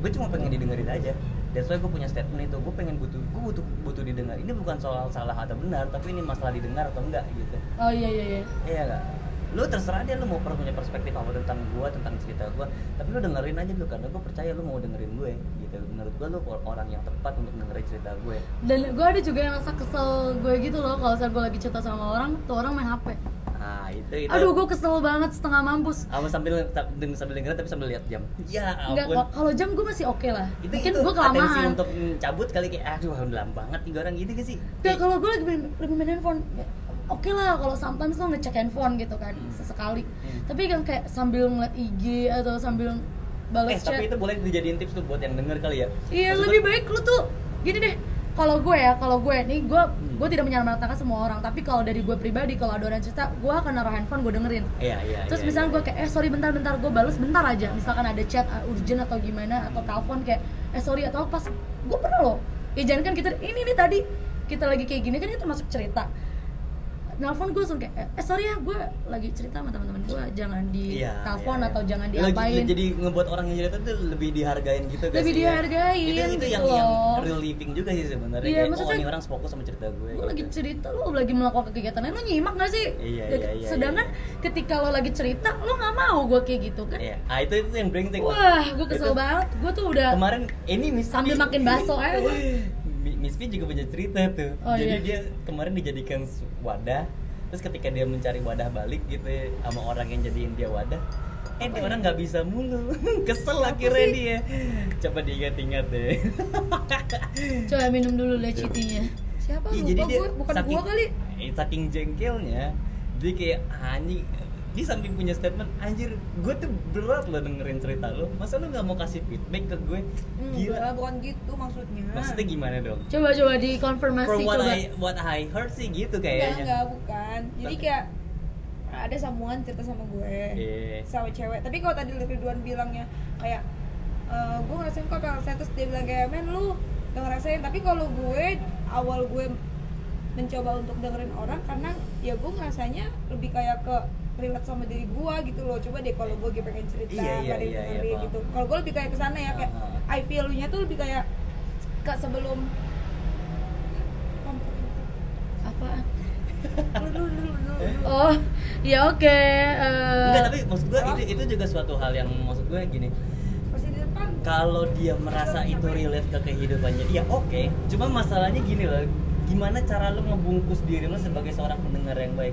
gue cuma pengen didengerin aja. That's why gue punya statement itu gue pengen butuh gue butuh butuh didengar. Ini bukan soal salah atau benar tapi ini masalah didengar atau enggak gitu. Oh iya iya iya. Iya nggak? Lu terserah dia lu mau punya perspektif apa tentang gua tentang cerita gua tapi lu dengerin aja dulu karena gua percaya lu mau dengerin gue gitu. Menurut gua lu or- orang yang tepat untuk dengerin cerita gue. Dan gue ada juga yang rasa kesel gue gitu loh kalau misalnya gue lagi cerita sama orang tuh orang main hp nah itu itu. Aduh gue kesel banget setengah mampus. Sama sambil sambil dengerin tapi sambil lihat jam. Ya Enggak, kalau- jam gue masih oke lah. Itu mungkin itu gue kelamaan. untuk cabut kali kayak aduh udah lama banget nih orang gitu gak sih? Nggak, kalau gue lagi main, lagi main handphone ya, oke lah kalau sometimes lo ngecek handphone gitu kan sesekali. Hmm. tapi kan kayak sambil ngeliat IG atau sambil eh balas chat. tapi itu boleh dijadiin tips tuh buat yang denger kali ya. Iya Maksud lebih baik lu tuh gini deh kalau gue ya kalau gue nih gue Hmm. gue tidak menyamaratakan semua orang tapi kalau dari gue pribadi kalau ada orang cerita gue akan naruh handphone gue dengerin iya iya terus iya, misalnya iya. gue kayak eh sorry bentar bentar gue balas bentar aja misalkan ada chat uh, urgent atau gimana atau telepon kayak eh sorry atau pas gue pernah loh ya jangan kan kita ini nih tadi kita lagi kayak gini kan itu termasuk cerita nelfon gue langsung kayak eh, sorry ya gue lagi cerita sama teman-teman gue jangan di Iya, telepon iya, iya. atau jangan Lagi- diapain jadi ngebuat orang yang cerita tuh lebih dihargain gitu Lebih sih ya? dihargain itu, itu gitu yang, yang loh. relieving juga sih sebenarnya Iya, kayak, oh ini orang fokus sama cerita gue gue lagi gitu. cerita lo lagi melakukan kegiatan lain lo nyimak gak sih Iya, Ya, iya, iya, sedangkan ketika lo lagi cerita lo nggak mau gue kayak gitu kan Iya, ah itu itu yang brengsek wah gue kesel Itu banget gue tuh udah kemarin ini Miss Sambil makin bakso aja Miss juga punya cerita tuh. Oh, jadi iya. dia kemarin dijadikan wadah. Terus ketika dia mencari wadah balik gitu ya, sama orang yang jadiin dia wadah eh dia orang nggak bisa mulu. Kesel akhirnya dia. Coba diingat-ingat deh. Coba minum dulu lecitinya. Siapa Iya, lupa jadi dia gue bukan saking, gue kali. eh, saking jengkelnya dia kayak anjing dia samping punya statement anjir gue tuh berat loh dengerin cerita lo masa lo nggak mau kasih feedback ke gue? Gila. enggak bukan gitu maksudnya. Maksudnya gimana dong? Coba coba dikonfirmasi From what coba. I what I heard sih gitu enggak kayaknya. Enggak bukan. Jadi Tapi- kayak ada sambungan cerita sama gue Iya. sama cewek. Tapi kalau tadi Ridwan bilangnya kayak "Eh, gue ngerasain kok kalau saya terus dia bilang kayak men lu gak ngerasain. Tapi kalau gue awal gue mencoba untuk dengerin orang karena ya gue ngerasanya lebih kayak ke relate sama diri gue gitu loh. Coba deh kalau gue pengen cerita Iya, iya, iya, iya, paham. gitu. Kalau gue lebih kayak ke sana ya kayak Ah, I feel nya tuh lebih kayak ke sebelum apaan Lu, lu, lu, lu, lu. oh ya oke eh, enggak tapi maksud gue Oh. itu itu juga suatu hal yang maksud gue gini. Kalau dia merasa itu relate ke kehidupannya ya oke. Cuma masalahnya gini loh gimana cara lo ngebungkus diri lo sebagai seorang pendengar yang baik?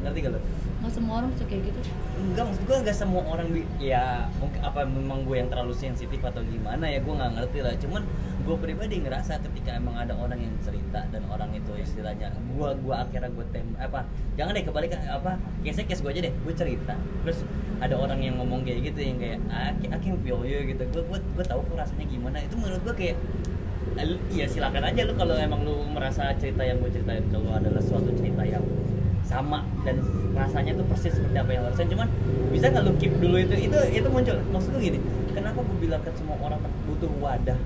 Ngerti gak lo nggak semua orang bisa kayak gitu. Enggak maksud gue enggak semua orang ya mungkin apa memang gue yang terlalu sensitif atau gimana ya gue nggak ngerti lah. Cuman gue pribadi ngerasa ketika emang ada orang yang cerita dan orang itu istilahnya gue gue akhirnya gue tem apa jangan deh kebalik apa case case gue aja deh gue cerita. Terus ada orang yang ngomong kayak gitu yang kayak "Ah, I, I can feel you gitu. Gue gue gue tahu kok rasanya gimana. Itu menurut gue kayak "Lu- ya silakan aja lu kalau emang lu merasa cerita yang gue ceritain kalau adalah suatu cerita yang sama dan rasanya tuh persis seperti apa yang lo rasain cuman bisa nggak lu keep dulu itu itu itu muncul. Maksud gue gini kenapa gue bilang ke semua orang butuh wadah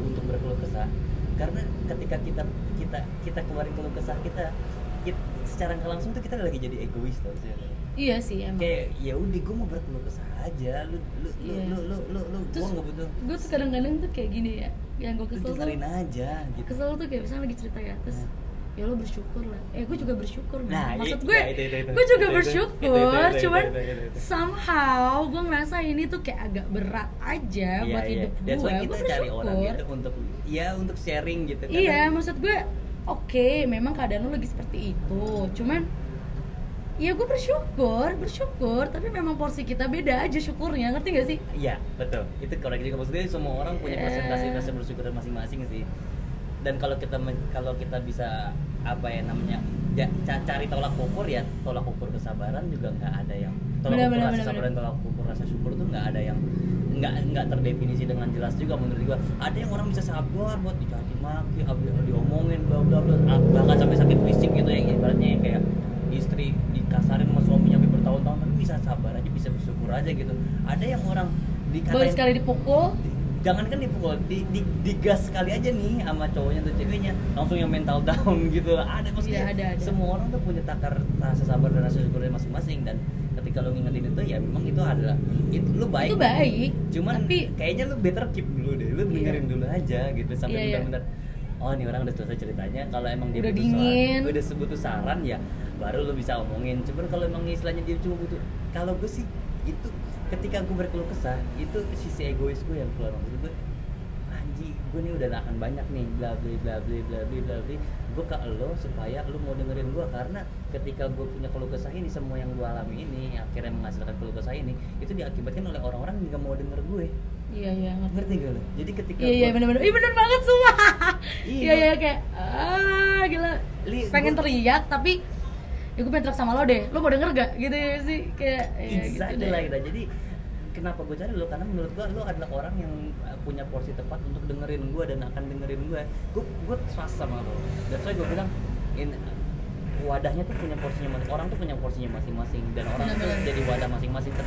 untuk berkeluh kesah? Karena ketika kita kita kita keluarin keluh kesah kita, kita secara nggak langsung tuh kita lagi jadi egois tau sih. Iya sih emang. Kayak ya udah gue mau berkeluh kesah aja. Lu lu lu Iya. lu lu lu, lu gue nggak butuh gue tuh kadang-kadang tuh kayak gini ya yang gue kesel tuh aja gitu. kesel tuh kayak misalnya lagi cerita ya terus ya lo bersyukur lah eh gue juga bersyukur. Nah, maksud gue ya, itu, itu, itu. gue juga Itu, bersyukur itu, itu, itu, cuman itu, itu, itu. somehow gue ngerasa ini tuh kayak agak berat aja Iya, buat iya. hidup That's gue gue cari orang bersyukur gitu untuk ya untuk sharing gitu iya maksud gue oke memang keadaan lo lagi seperti itu cuman ya gue bersyukur bersyukur tapi memang porsi kita beda aja syukurnya ngerti gak sih Iya, betul. Itu korek juga maksudnya semua orang punya Eh. presentasi rasa bersyukur masing-masing sih. Dan kalau kita kalau kita bisa apa ya namanya ya, ca- cari tolak ukur ya tolak ukur kesabaran juga nggak ada yang tolak ukur rasa tolak ukur rasa syukur tuh nggak ada yang nggak nggak terdefinisi dengan jelas juga menurut gua. Ada yang orang bisa sabar buat dicaci maki diomongin bla bla bla ah, bahkan sampai sakit fisik gitu yang ibaratnya yang kayak istri dikasarin sama suaminya sampai bertahun-tahun tapi bisa sabar aja bisa bersyukur aja gitu. Ada yang orang baru dikatain sekali dipukul jangan kan dipukul di, di, digas sekali aja nih sama cowoknya atau ceweknya langsung yang mental down gitu ada maksudnya Iya, ada, ada. semua orang tuh punya takar rasa sabar dan rasa syukurnya masing-masing dan ketika lu ngingetin itu ya memang itu adalah itu lu baik itu baik cuman tapi kayaknya lu better keep dulu deh lu dengerin Iya. dulu aja gitu sampai Iya, iya. benar-benar oh ini orang udah selesai ceritanya kalau emang dia Udah butuh dingin. saran, udah sebutuh saran ya baru lu bisa omongin cuman kalau emang istilahnya dia cuma butuh kalau gue sih itu ketika gue berkeluh kesah itu sisi egois gue yang keluar. Maksud gue anji gue nih udah akan banyak nih bla bla bla bla bla bla bla bla. Gue ke lo supaya lo mau dengerin gue karena ketika gue punya keluh kesah ini semua yang gue alami ini akhirnya menghasilkan keluh kesah ini itu diakibatkan oleh orang-orang yang gak mau denger gue. Iya iya ngerti. Ngerti gak lo? Jadi ketika iya iya bener-bener. Iya bener banget semua Iya. iya kayak ah gila. Li- pengen teriak tapi ya gue pengen sama lo deh. Lo mau denger gak? Gitu ya sih kayak ya gitu exactly deh. lah kita. Jadi kenapa gue cari lo? Karena menurut gue lo adalah orang yang uh, punya porsi tepat untuk dengerin gue dan akan dengerin gue gue gue trust sama lo. Dan so gue bilang in wadahnya tuh punya porsinya masing orang tuh punya porsinya masing-masing. Dan orang tuh jadi wadah masing-masing. Ter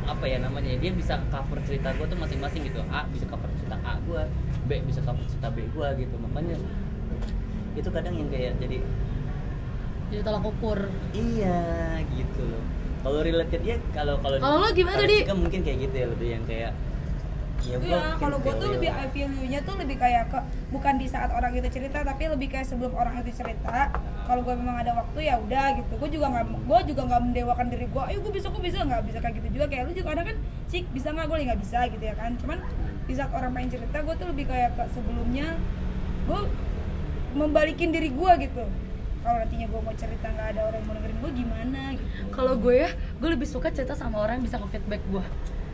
apa ya namanya dia bisa cover cerita gue tuh masing-masing gitu. A bisa cover cerita A gue B bisa cover cerita B gue gitu. Makanya itu kadang yang kayak jadi jadi tolak ukur Iya gitu loh. Kalau relate ke dia kalau kalau Kalau lo gimana tadi? Mungkin kayak gitu ya lebih yang kayak ya gua Iya, can kalau gue tuh lebih I feel you-nya tuh lebih kayak ke bukan di saat orang itu cerita tapi lebih kayak sebelum orang itu cerita. Kalau gue memang ada waktu ya udah gitu. Gue juga nggak gue juga nggak mendewakan diri gue. Ayo gue bisa gue bisa nggak bisa kayak gitu juga kayak lu juga ada kan cik bisa nggak gue nggak bisa gitu ya kan. Cuman di saat orang pengen cerita gue tuh lebih kayak ke sebelumnya gue membalikin diri gue gitu. Kalau nantinya gue mau cerita nggak ada orang yang mau dengerin gue gimana gitu. kalau gue ya gue lebih suka cerita sama orang yang bisa nge-feedback gue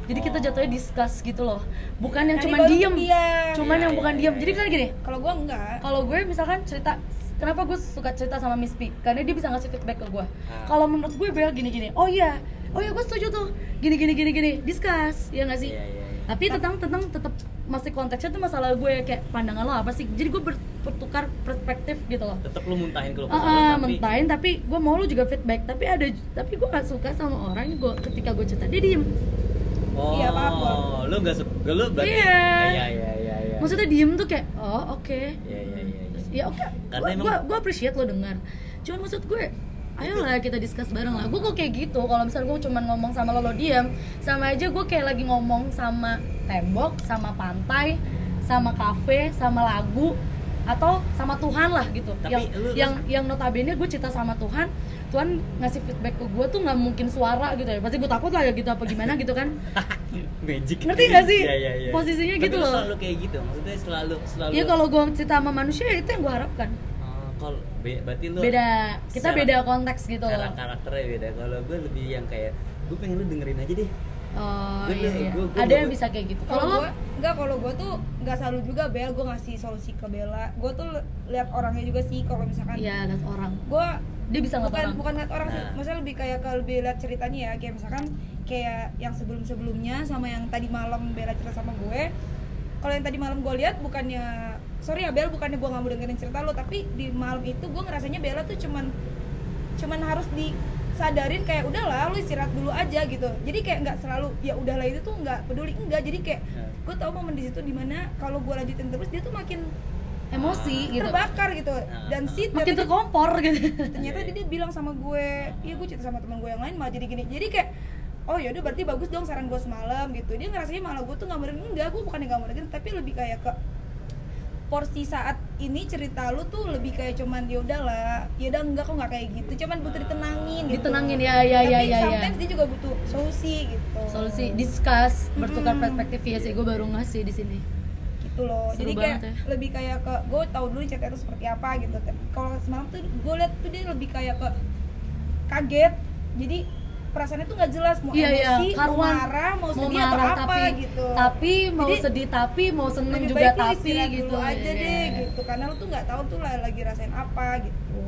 jadi kita Oh. jatuhnya discuss gitu loh bukan yang Nah, cuman baru diem iya. cuman Iya, yang iya, bukan iya, diem iya. jadi kan gini Kalau gue enggak. kalau gue misalkan cerita kenapa gue suka cerita sama Miss P karena dia bisa ngasih feedback ke gue Ah. kalau menurut gue Bel gini gini oh iya oh iya gue setuju tuh gini gini gini gini discuss ya nggak sih iya. Tapi tentang tentang tetap masih konteksnya tuh masalah gue kayak pandangan lo apa sih? Jadi gue ber- bertukar perspektif gitu loh. Tetap lu muntahin kalau kesal ah, tapi mentahin tapi gue mau lu juga feedback. Tapi ada tapi gue gak suka sama orang gue ketika gue cerita dia diem. Oh Iya, paham, paham. lu gak suka lu berarti Iya. iya iya iya iya. Maksudnya diem tuh kayak oh oke. Iya iya iya iya. ya oke. Karena gue emang- gue gue appreciate lo dengar cuman maksud gue ayolah kita discuss bareng lah. Gue kok kayak gitu. Kalau misalnya gue cuman ngomong sama lo lo diem. Sama aja gue kayak lagi ngomong sama tembok sama pantai sama kafe sama lagu atau sama Tuhan lah gitu. Tapi yang lu- yang yang notabene gue cerita sama Tuhan Tuhan ngasih feedback ke gue tuh nggak mungkin suara gitu ya. Pasti gue takut lah ya gitu apa gimana gitu kan. Magic. Ngerti nggak sih? Iya, iya, iya. Posisinya Tapi gitu loh. selalu kayak gitu. Maksudnya selalu selalu ya kalau gue cerita sama manusia ya itu yang gue harapkan kalau be- berarti lu beda. Kita secara- beda konteks gitu cara loh. karakternya beda. Kalau gue lebih yang kayak gue pengen lu dengerin aja deh. Oh Gua- iya, iya. gua- gua- ada yang gua- bisa kayak gitu. Kalau kalau lo? gue enggak kalau gue tuh nggak selalu juga Bel. Gue ngasih solusi ke Bella. Gue tuh li- lihat orangnya juga sih kalau misalkan iya lihat orang. Gue dia bisa bukan orang. bukan lihat orang sih. Nah. maksudnya lebih kayak ke lebih lihat ceritanya ya. Kayak misalkan kayak yang sebelum sebelumnya sama yang tadi malam Bella cerita sama gue. Kalau yang tadi malam gue lihat bukannya sorry ya Bel bukannya gue nggak mau dengerin cerita lo tapi di malam itu gue ngerasanya Bella tuh cuman cuman harus disadarin kayak udahlah lu istirahat dulu aja gitu. Jadi kayak nggak selalu ya udahlah itu tuh nggak peduli enggak. Jadi kayak Nah. gue tau momen di situ di mana kalau gue lanjutin terus dia tuh makin emosi gitu. terbakar gitu. Nah. dan si makin ternyata- terkompor gitu. ternyata dia, dia bilang sama gue iya gue cerita sama teman gue yang lain malah jadi gini. Jadi kayak oh yaudah berarti bagus dong saran gue semalam gitu. Dia ngerasanya malah gue tuh nggak mau dengerin enggak gue bukan nggak mau dengerin tapi lebih kayak ke porsi saat ini cerita lu tuh lebih kayak cuman ya udahlah ya udah enggak kok nggak kayak gitu. Cuman butuh ditenangin gitu. Ditenangin, ya, ya, tapi ya, ya, ya. sometimes dia juga butuh solusi gitu. Solusi discuss bertukar Mm-mm. perspektif. Ya sih gue baru ngasih di sini. Gitu loh. Seru jadi kayak ya. lebih kayak ke gue tahu dulu cerita itu seperti apa gitu. Tapi kalau semalam tuh gue liat tuh dia lebih kayak ke kaget. Jadi perasaannya tuh nggak jelas mau iya iya. emosi mau karuan marah mau mau sedih marah atau apa tapi gitu. tapi mau Jadi, sedih tapi mau seneng juga tapi gitu. dulu aja Iya. deh gitu karena lu tuh nggak tahu tuh lagi rasain apa gitu.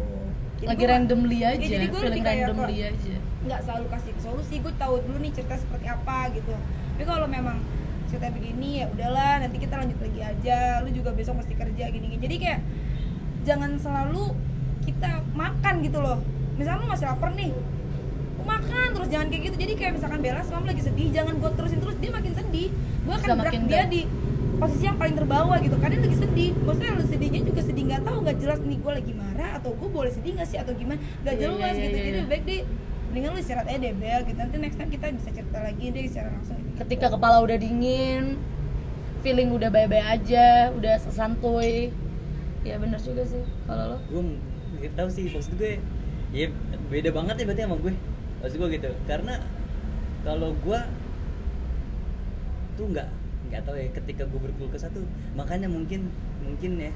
Jadi lagi gua- randomly aja Iya, jadi gua feeling kayak randomly kok- aja. nggak selalu kasih solusi gue tahu dulu nih cerita seperti apa gitu. Tapi kalau memang cerita begini ya udahlah nanti kita lanjut lagi aja. Lu juga besok mesti kerja gini gini jadi kayak jangan selalu kita makan gitu loh. Misalnya lu masih lapar nih makan terus jangan kayak gitu. Jadi kayak misalkan Bella semalam lagi sedih jangan gue terusin terus dia makin sedih. Gue akan makin dia di posisi yang paling terbawah gitu. Karena dia lagi sedih. Maksudnya lu sedihnya juga sedih nggak tahu nggak jelas nih gue lagi marah atau gue boleh sedih nggak sih atau gimana. Nggak Iya, jelas iya, gitu. iya, jadi iya. lebih baik deh mendingan lu istirahat aja deh Bel gitu. Nanti next time kita bisa cerita lagi deh secara langsung. Gitu. ketika kepala udah dingin feeling udah bye-bye aja udah sesantuy ya bener juga sih kalau lo. Gue nggak tahu sih maksud gue ya beda banget ya berarti sama gue maksud gue gitu. Karena kalau gue tuh nggak nggak tahu ya ketika gue berkeluh kesah tuh makanya mungkin mungkin ya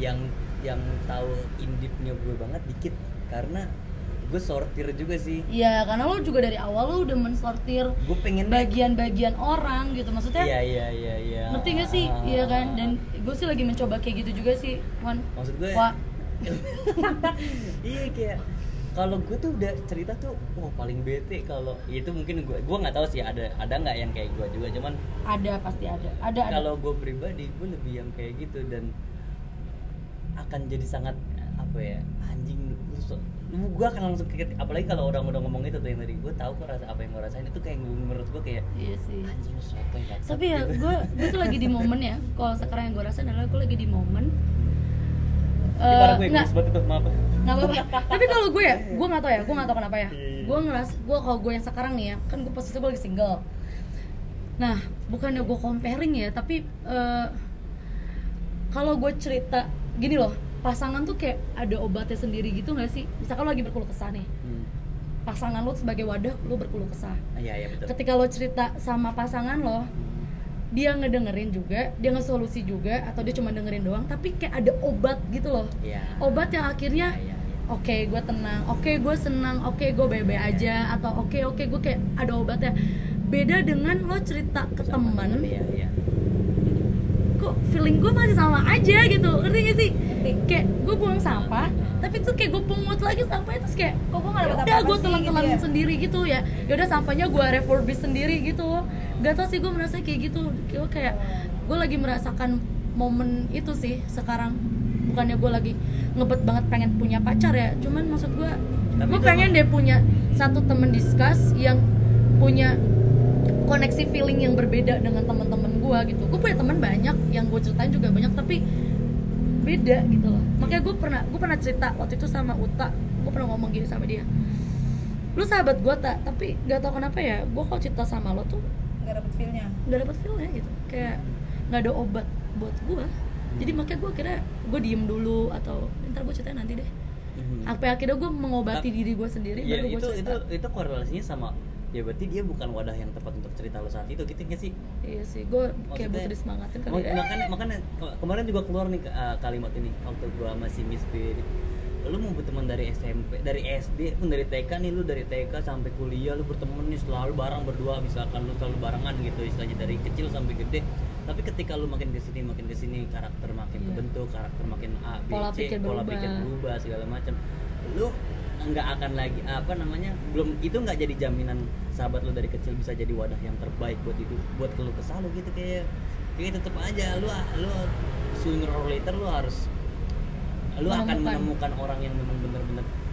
yang yang tahu indipnya gue banget dikit. Karena gue sortir juga sih. Ya karena lo juga dari awal lo udah mensortir gue pengen bagian-bagian orang gitu. Maksudnya iya iya iya iya. ngerti gak sih? Iya kan? dan gue sih lagi mencoba kayak gitu juga sih Wan. Maksud gue Wah, iya kayak kalau gue tuh udah cerita tuh wah paling bete kalau itu mungkin gue gue nggak tahu sih ada ada nggak yang kayak gue juga cuman ada pasti ada. Ada ada. kalau gue pribadi gue lebih yang kayak gitu dan akan jadi sangat apa ya anjing lu gue akan langsung kaget apalagi kalau orang udah ngomong itu tuh yang tadi gue tahu kok rasa apa yang gue rasain itu kayak menurut gue kayak iya sih. Anjing lu tapi ya gitu. gue gue tuh lagi di momen ya kalau sekarang yang gue rasain adalah gue lagi di momen parah gue nggak. egois banget itu maaf. Nggak apa-apa. Tapi kalau gue ya gue nggak tahu ya gue nggak tahu kenapa ya. Iya, iya. gue ngeras gue kalau gue yang sekarang nih ya kan gue posisi gue lagi single. Nah bukannya gue comparing ya tapi eh, kalau gue cerita gini loh pasangan tuh kayak ada obatnya sendiri gitu nggak sih? Misalkan lo lagi berkeluh kesah nih. Hmm. pasangan lo sebagai wadah lo berkeluh kesah. Iya iya betul. Ketika lo cerita sama pasangan lo dia ngedengerin juga dia ngesolusi juga atau dia cuma dengerin doang tapi kayak ada obat gitu loh. Iya. Obat yang akhirnya Iya, iya, iya. oke gue tenang oke gue senang oke gue bebe aja atau oke oke gue kayak ada obatnya. Beda dengan lo cerita ke Sama temen iya iya. kok feeling gue masih sama aja gitu ngerti gak sih? Kayak gue buang sampah tapi tuh kayak gue pungut lagi sampahnya terus kayak kok gue gak dapet udah apa-apa gue telan-telan gitu ya? sendiri gitu ya. Ya udah sampahnya gue refurbish sendiri gitu. Gak tau sih gue merasa kayak gitu. Gue kayak gue lagi merasakan momen itu sih sekarang. Bukannya gue lagi ngebet banget pengen punya pacar ya cuman maksud gue Tapi gue pengen deh punya satu temen discuss yang punya koneksi feeling yang berbeda dengan teman-teman gue gitu. Gue punya teman banyak yang gue ceritain juga banyak tapi beda gitu loh. Makanya gue pernah gue pernah cerita waktu itu sama Uta. Gue pernah ngomong gini sama dia. Lu sahabat gue tak tapi gak tau kenapa ya gue kalau cerita sama lo tuh nggak dapet feelnya. nggak dapet feelnya gitu. Kayak nggak ada obat buat gue jadi makanya gue kira gue diem dulu atau ntar gue ceritain nanti deh. Mhm. sampai akhirnya gue mengobati Ah, diri gue sendiri Iya baru gue itu itu cerita itu korelasinya sama ya berarti dia bukan wadah yang tepat untuk cerita lo saat itu gitu nggak sih iya sih gue kayak butuh disemangatin kali ya makanya makanya ke- kemarin juga keluar nih uh, kalimat ini waktu gua masih miss period. lu mau berteman dari SMP dari SD pun dari TK nih lu dari TK sampai kuliah lu berteman nih selalu bareng berdua misalkan lu selalu barengan gitu istilahnya dari kecil sampai gede tapi ketika lu makin ke sini makin ke sini karakter makin Iya. kebentuk karakter makin A B Pola C pikir pola berubah. pikir berubah segala macam lu nggak akan lagi apa namanya belum itu nggak jadi jaminan sahabat lu dari kecil bisa jadi wadah yang terbaik buat hidup buat keluh kesah lu gitu kayak kayak tetep aja lu lu sooner or later lu harus lu akan Menemukan. orang yang memang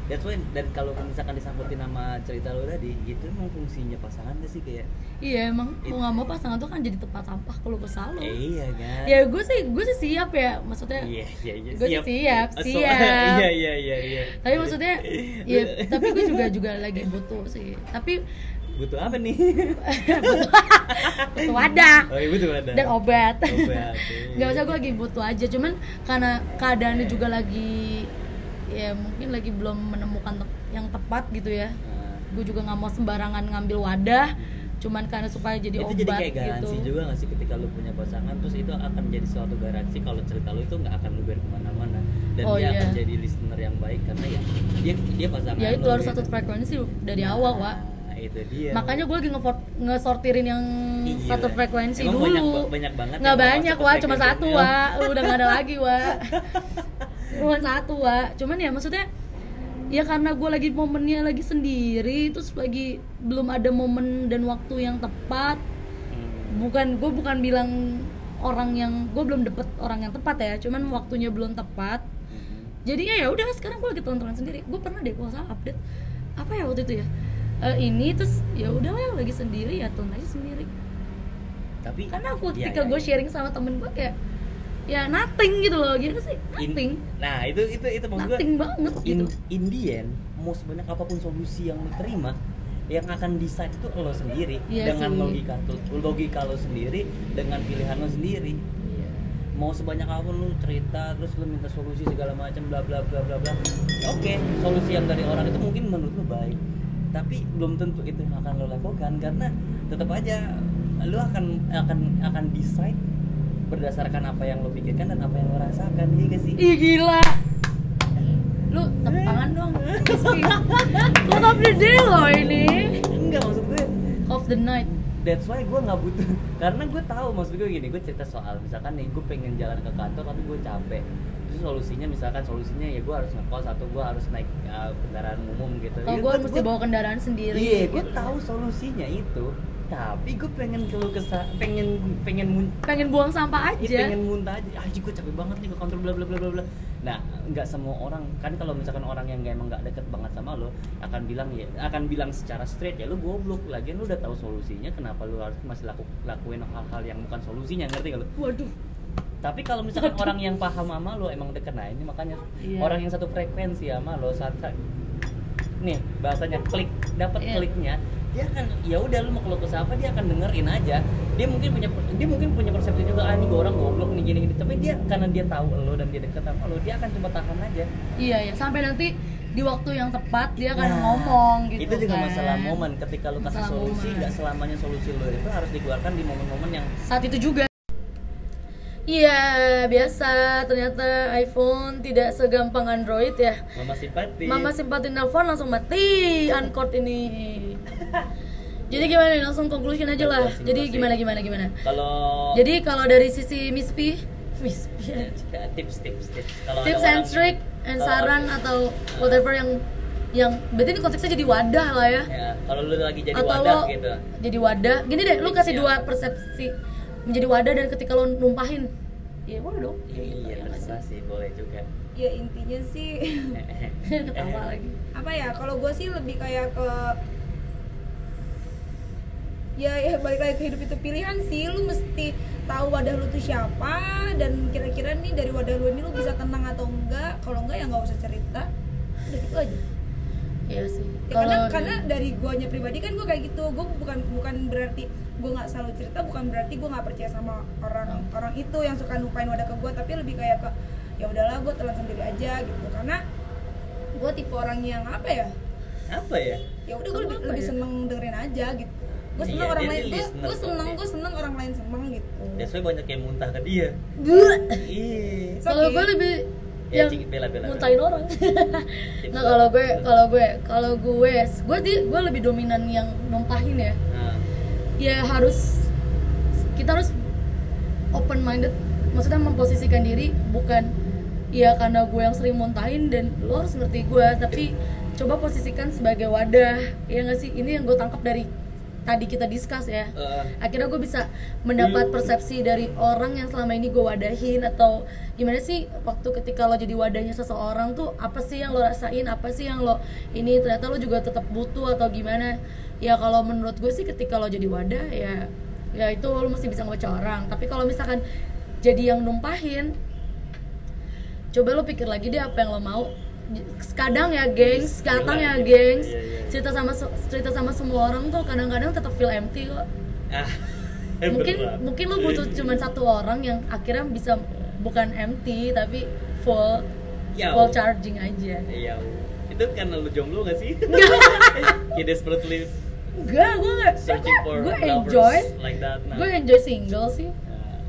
that's why dan kalau misalkan disangkutin sama cerita lu tadi itu emang fungsinya pasangan tuh sih kayak iya emang mau nggak mau pasangan tuh kan jadi tempat sampah kalau kesal lo. Eh, iya kan? Ya gue sih gue sih siap ya maksudnya iya iya iya gue sih siap, So- siap. iya iya iya iya. Tapi maksudnya ya tapi gue juga juga lagi butuh sih. Tapi butuh apa nih? Butuh wadah. Oh iya butuh ada dan obat. Obat, nggak usah gue lagi butuh aja. Cuman karena keadaannya juga lagi ya mungkin lagi belum menemukan te- yang tepat gitu ya. Nah, gue juga nggak mau sembarangan ngambil wadah cuman karena supaya jadi itu obat jadi kayak garansi gitu juga gak sih ketika lu punya pasangan terus itu akan jadi suatu garansi kalau cerita lu itu nggak akan lu biar ke mana-mana. Dan Oh, dia iya. akan jadi listener yang baik karena ya dia dia pasangan ya itu harus gitu. satu frekuensi dari Nah, awal wa itu dia. Makanya gue lagi ngesortirin yang Iya. satu frekuensi Emang dulu. banyak ba- banyak banget nggak mau banyak masuk ke wa cuma satu ini. wa udah nggak ada lagi wa cuma satu wa cuman ya maksudnya ya karena gue lagi momennya lagi sendiri terus lagi belum ada momen dan waktu yang tepat. Hmm. bukan gue bukan bilang orang yang gue belum dapet orang yang tepat ya cuman waktunya belum tepat. Hmm. jadinya ya udah sekarang gue lagi telan-telan sendiri. Gue pernah deh kalau salah update. Apa ya waktu itu ya? Eh, ini terus ya udahlah lagi sendiri ya telan aja sendiri. Tapi karena aku Iya, ketika iya, gue iya. sharing sama temen gue kayak ya nothing gitu loh. Gimana sih? In- nothing. nah itu itu itu maksud gue nothing banget in, gitu. In the end mau sebanyak apa pun solusi yang lu terima yang akan decide itu lo sendiri. Iya dengan sih. logika tuh logika lo sendiri dengan pilihan lo sendiri. Iya. mau sebanyak apa pun lu cerita terus lu minta solusi segala macam bla bla bla bla bla. Oke solusi yang dari orang itu mungkin menurut lu baik. Tapi belum tentu itu yang akan lo lakukan karena tetap aja lu akan akan akan decide berdasarkan apa yang lo pikirkan dan apa yang lo rasakan iya gak sih? Ih gila. Lu tepuk tangan dong. Quote of the day loh ini. Enggak maksud gue. Of the night. That's why gue nggak butuh. Karena gue tahu maksud gue gini gue cerita soal misalkan nih gue pengen jalan ke kantor tapi gue capek. Terus solusinya misalkan solusinya ya gue harus ngekos atau gue harus naik uh, kendaraan umum gitu. Kalau Ya, gue gua- mesti gua- bawa kendaraan sendiri. Iya gue tahu solusinya itu tapi gue pengen keluh kesah pengen pengen mun pengen buang sampah Iya, aja pengen muntah aja, ah gue capek banget nih ke kantor bla bla bla bla bla. Nah, nggak semua orang kan kalau misalkan orang yang emang nggak deket banget sama lo akan bilang ya akan bilang secara straight ya lo goblok. Lagian lo udah tahu solusinya, kenapa lo harus masih laku, lakuin hal-hal yang bukan solusinya ngerti gak lo? waduh Tapi kalau misalkan orang yang paham sama lo emang deket nah ini makanya Iya. orang yang satu frekuensi sama lo saat, saat nih bahasanya klik dapat Iya. kliknya dia akan ya udah lu mau keluh kesah apa dia akan dengerin aja. Dia mungkin punya dia mungkin punya persepsi juga ah ini gue orang goblok nih gini gini. Tapi dia karena dia tahu lo dan dia deket sama lo dia akan coba tahan aja. Iya ya sampai nanti di waktu yang tepat dia akan Nah, ngomong gitu itu juga kan. masalah momen. Ketika lu kasih Masalah solusi nggak selamanya solusi lo itu harus dikeluarkan di momen-momen yang saat itu juga Iya, biasa ternyata iPhone tidak segampang Android ya. mama simpati Mama simpati nelfon langsung mati uncord ini. Jadi gimana nih? Langsung conclusion aja lah. Jadi gimana gimana gimana? kalau Jadi kalau dari sisi Miss P, Miss P, Ya, tips tips tips kalau ada tips and trick and saran ada- atau whatever yang yang berarti ini konteksnya jadi wadah lah ya. ya kalau lu lagi jadi atau wadah gitu jadi wadah. Gini deh, lu kasih Iya. dua persepsi menjadi wadah dan ketika lo numpahin. Ya boleh dong. iya terserah sih boleh juga ya intinya sih Ketawa lagi. apa ya kalau gue sih lebih kayak ke ya ya balik lagi ke hidup itu pilihan sih lu mesti tahu wadah lu tuh siapa dan kira-kira nih dari wadah lu ini lu bisa tenang atau enggak kalau enggak ya nggak usah cerita udah gitu aja Iya sih. ya, karena karena dari guanya pribadi kan gue kayak gitu gue bukan bukan berarti gue nggak selalu cerita bukan berarti gue nggak percaya sama orang orang itu yang suka numpain wadah ke gue tapi lebih kayak ke ya udahlah gue telan sendiri aja gitu. Karena gue tipe orang yang apa ya? Apa ya? Ya udah gue lebih, lebih ya? seneng dengerin aja gitu. Gue Iya, seneng orang dia lain gue gue seneng gue seneng orang lain seneng gitu. That's why banyak yang muntah ke dia. Iya. Kalau gue lebih Ya, yang Cik, bela, bela, bela. muntahin orang. nah kalau gue kalau gue kalau gue gue di gue lebih dominan yang numpahin ya. nah, Ya harus kita harus open minded. Maksudnya memposisikan diri bukan ya karena gue yang sering muntahin dan lo harus ngerti gue tapi coba posisikan sebagai wadah ya nggak sih ini yang gue tangkap dari tadi kita discuss ya. Eh, akhirnya gue bisa mendapat persepsi dari orang yang selama ini gue wadahin atau gimana sih waktu ketika lo jadi wadahnya seseorang tuh apa sih yang lo rasain? Apa sih yang lo ini? Ternyata lo juga tetap butuh atau gimana? Ya kalau menurut gue sih ketika lo jadi wadah ya ya itu lo mesti bisa ngebaca orang. Tapi kalau misalkan jadi yang numpahin coba lo pikir lagi deh apa yang lo mau kadang ya gengs. Kadang ya Gila, gengs. iya, iya. cerita sama cerita sama semua orang tuh kadang-kadang tetap feel empty kok. Ah mungkin mungkin lo butuh cuma satu orang yang akhirnya bisa bukan empty tapi full Ya, full oh. charging aja. Iya itu karena lu jomblo gak sih? You desperately enggak gue enggak searching for gue enjoy. like that nah. gue enjoy single sih. Nah,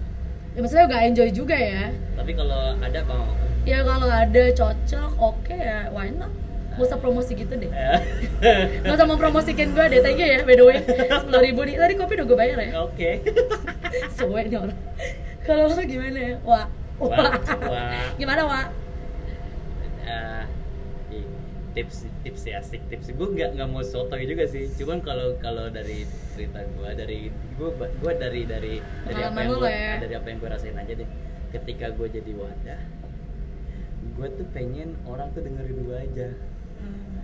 ya maksudnya gak enjoy juga ya. Tapi kalau ada mau ya kalau ada cocok oke ya why not? Gak usah promosi gitu deh. Eh, gak usah mempromosikan gue deh thank you ya by the way. sepuluh ribu nih. Tadi kopi udah gue bayar ya? Oke. Sesuai nih orang. Kalau lo gimana? Ya wah Wah, wah. gimana wah Eh, i- tips tips ya asik tips. Gue nggak nggak mau sotoy juga sih. Cuman kalau kalau dari cerita gue dari gue gue dari dari dari apa yang gue ya. dari apa yang gue rasain aja deh. Ketika gue jadi wadah gue tuh pengen orang tuh dengerin gue aja.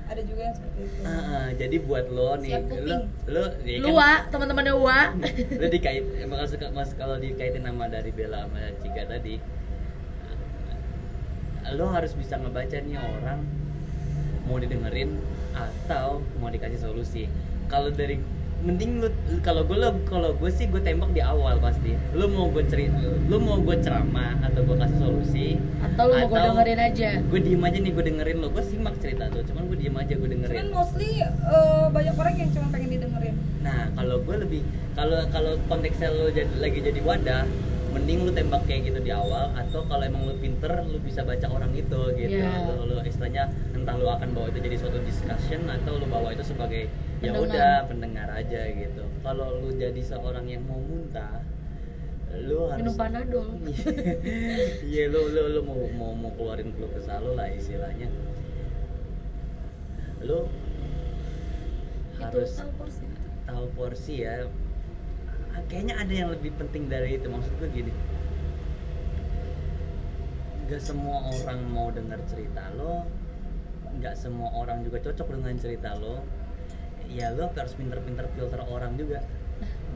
Ada juga yang seperti itu. Ah, jadi buat lo nih, lo lo ya Lu kan, wa, teman-temannya wa. lo dikait maksud mas kalau dikaitin nama dari Bella sama Cika tadi lo harus bisa ngebaca nih orang mau didengerin atau mau dikasih solusi. Kalau dari mending lu kalau gue lo kalau gue sih gue tembak di awal pasti lu mau gue cerita lu mau gue ceramah atau gue kasih solusi Atau lu mau gue dengerin aja. gue diem aja nih gue dengerin lo gue simak cerita lo cuman gue diem aja gue dengerin cuman mostly eh, banyak orang yang cuma pengen didengerin Nah, kalau gue lebih kalau kalau konteksnya lo jadi, lagi jadi wadah, mending lu tembak kayak gitu di awal atau kalau emang lu pinter lu bisa baca orang itu gitu. Iya. Lu, lu istilahnya entah lu akan bawa itu jadi suatu discussion atau lu bawa itu sebagai ya udah pendengar aja gitu. Kalau lu jadi seorang yang mau muntah lu harus Minum panadol. Iya, lu, lu lu mau mau mau keluarin keluh kesah lu lah istilahnya. Lu harus tahu porsi. tahu porsi ya Ah, kayaknya ada yang lebih penting dari itu maksud gue gini nggak semua orang mau dengar cerita lo nggak semua orang juga cocok dengan cerita lo ya lo harus pinter-pinter filter orang juga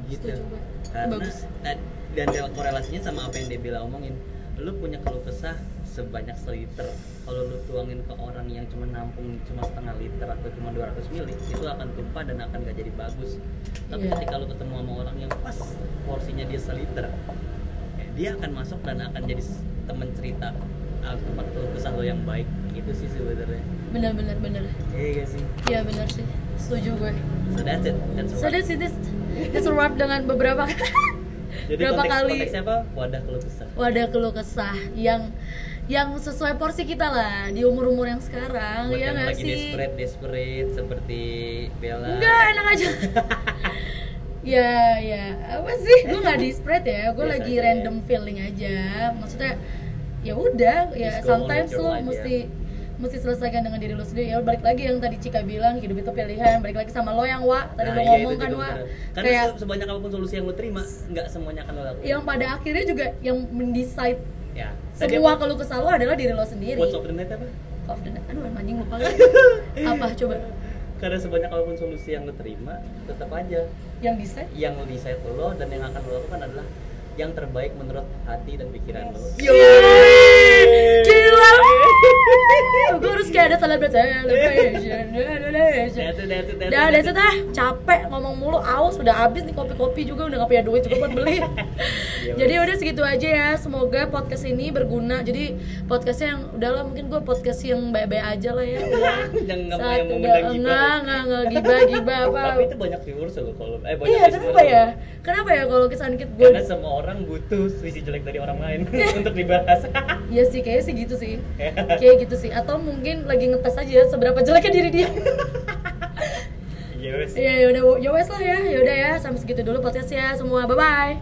gitu setuju gue. karena Bagus. eh, dan rel- korelasinya sama apa yang dia bilang omongin lu punya keluh kesah sebanyak seliter kalau lu tuangin ke orang yang cuma nampung cuma setengah liter atau cuma 200 mili itu akan tumpah dan akan gak jadi bagus tapi Iya. ketika lu ketemu sama orang yang pas porsinya dia seliter eh, dia akan masuk dan akan jadi temen cerita ah, tempat keluh kesah lo yang baik itu sih sebenarnya Bener bener bener. iya gak sih. Iya bener sih. Setuju gue. so that's it. That's So right. this is this a wrap dengan beberapa jadi berapa konteks, kali? konteksnya apa? Wadah keluh kesah. Wadah keluh kesah yang yang sesuai porsi kita lah di umur umur yang sekarang buat ya nggak lagi sih? desperate desperate seperti Bella. Enggak enak aja. Ya ya. Apa sih? Gue nggak desperate ya. Gue lagi aja. random feeling aja. Maksudnya ya udah ya sometimes lo ya. Mesti selesaikan dengan diri lo sendiri. Ya balik lagi yang tadi Cika bilang hidup itu pilihan. Balik lagi sama lo yang wa tadi lo iya, ngomong kan wa karena kayak se- sebanyak apa pun solusi yang lo terima nggak semuanya akan lo lakukan yang pada akhirnya juga yang mendecide ya. Tadi semua keluh kesah lo adalah diri lo sendiri. Quotes of the night apa? Of the night. Aduh, anjing lupa apa coba? karena sebanyak apa pun solusi yang lo terima tetap aja. Yang decide? yang lo decide lo dan yang akan lo lakukan adalah yang terbaik menurut hati dan pikiran lo. Yeay! Gila! Gue harus kayak ada celebration, celebration, it, that's it, Dah, ah. Capek ngomong mulu, aus udah habis nih kopi-kopi juga udah gak punya duit juga buat beli. Jadi udah segitu aja ya. Semoga podcast ini berguna. Jadi podcastnya yang udahlah mungkin gue podcast yang baik-baik aja lah ya. Udah. Yang nggak mau- udah- ngundang gibah. enggak, gibah, gibah apa. tapi itu banyak viewers lo kalau eh banyak Iya, kenapa ya? Kenapa ya kalau kesan kita gue karena semua orang butuh sisi jelek dari orang lain untuk dibahas Iya sih, kayaknya sih gitu sih. Kayak gitu sih. Atau mungkin lagi ngetes aja seberapa jeleknya diri dia. yes Iya, ya udah, ya wes lah ya. Ya udah ya, sampai segitu dulu podcast ya semua. Bye bye.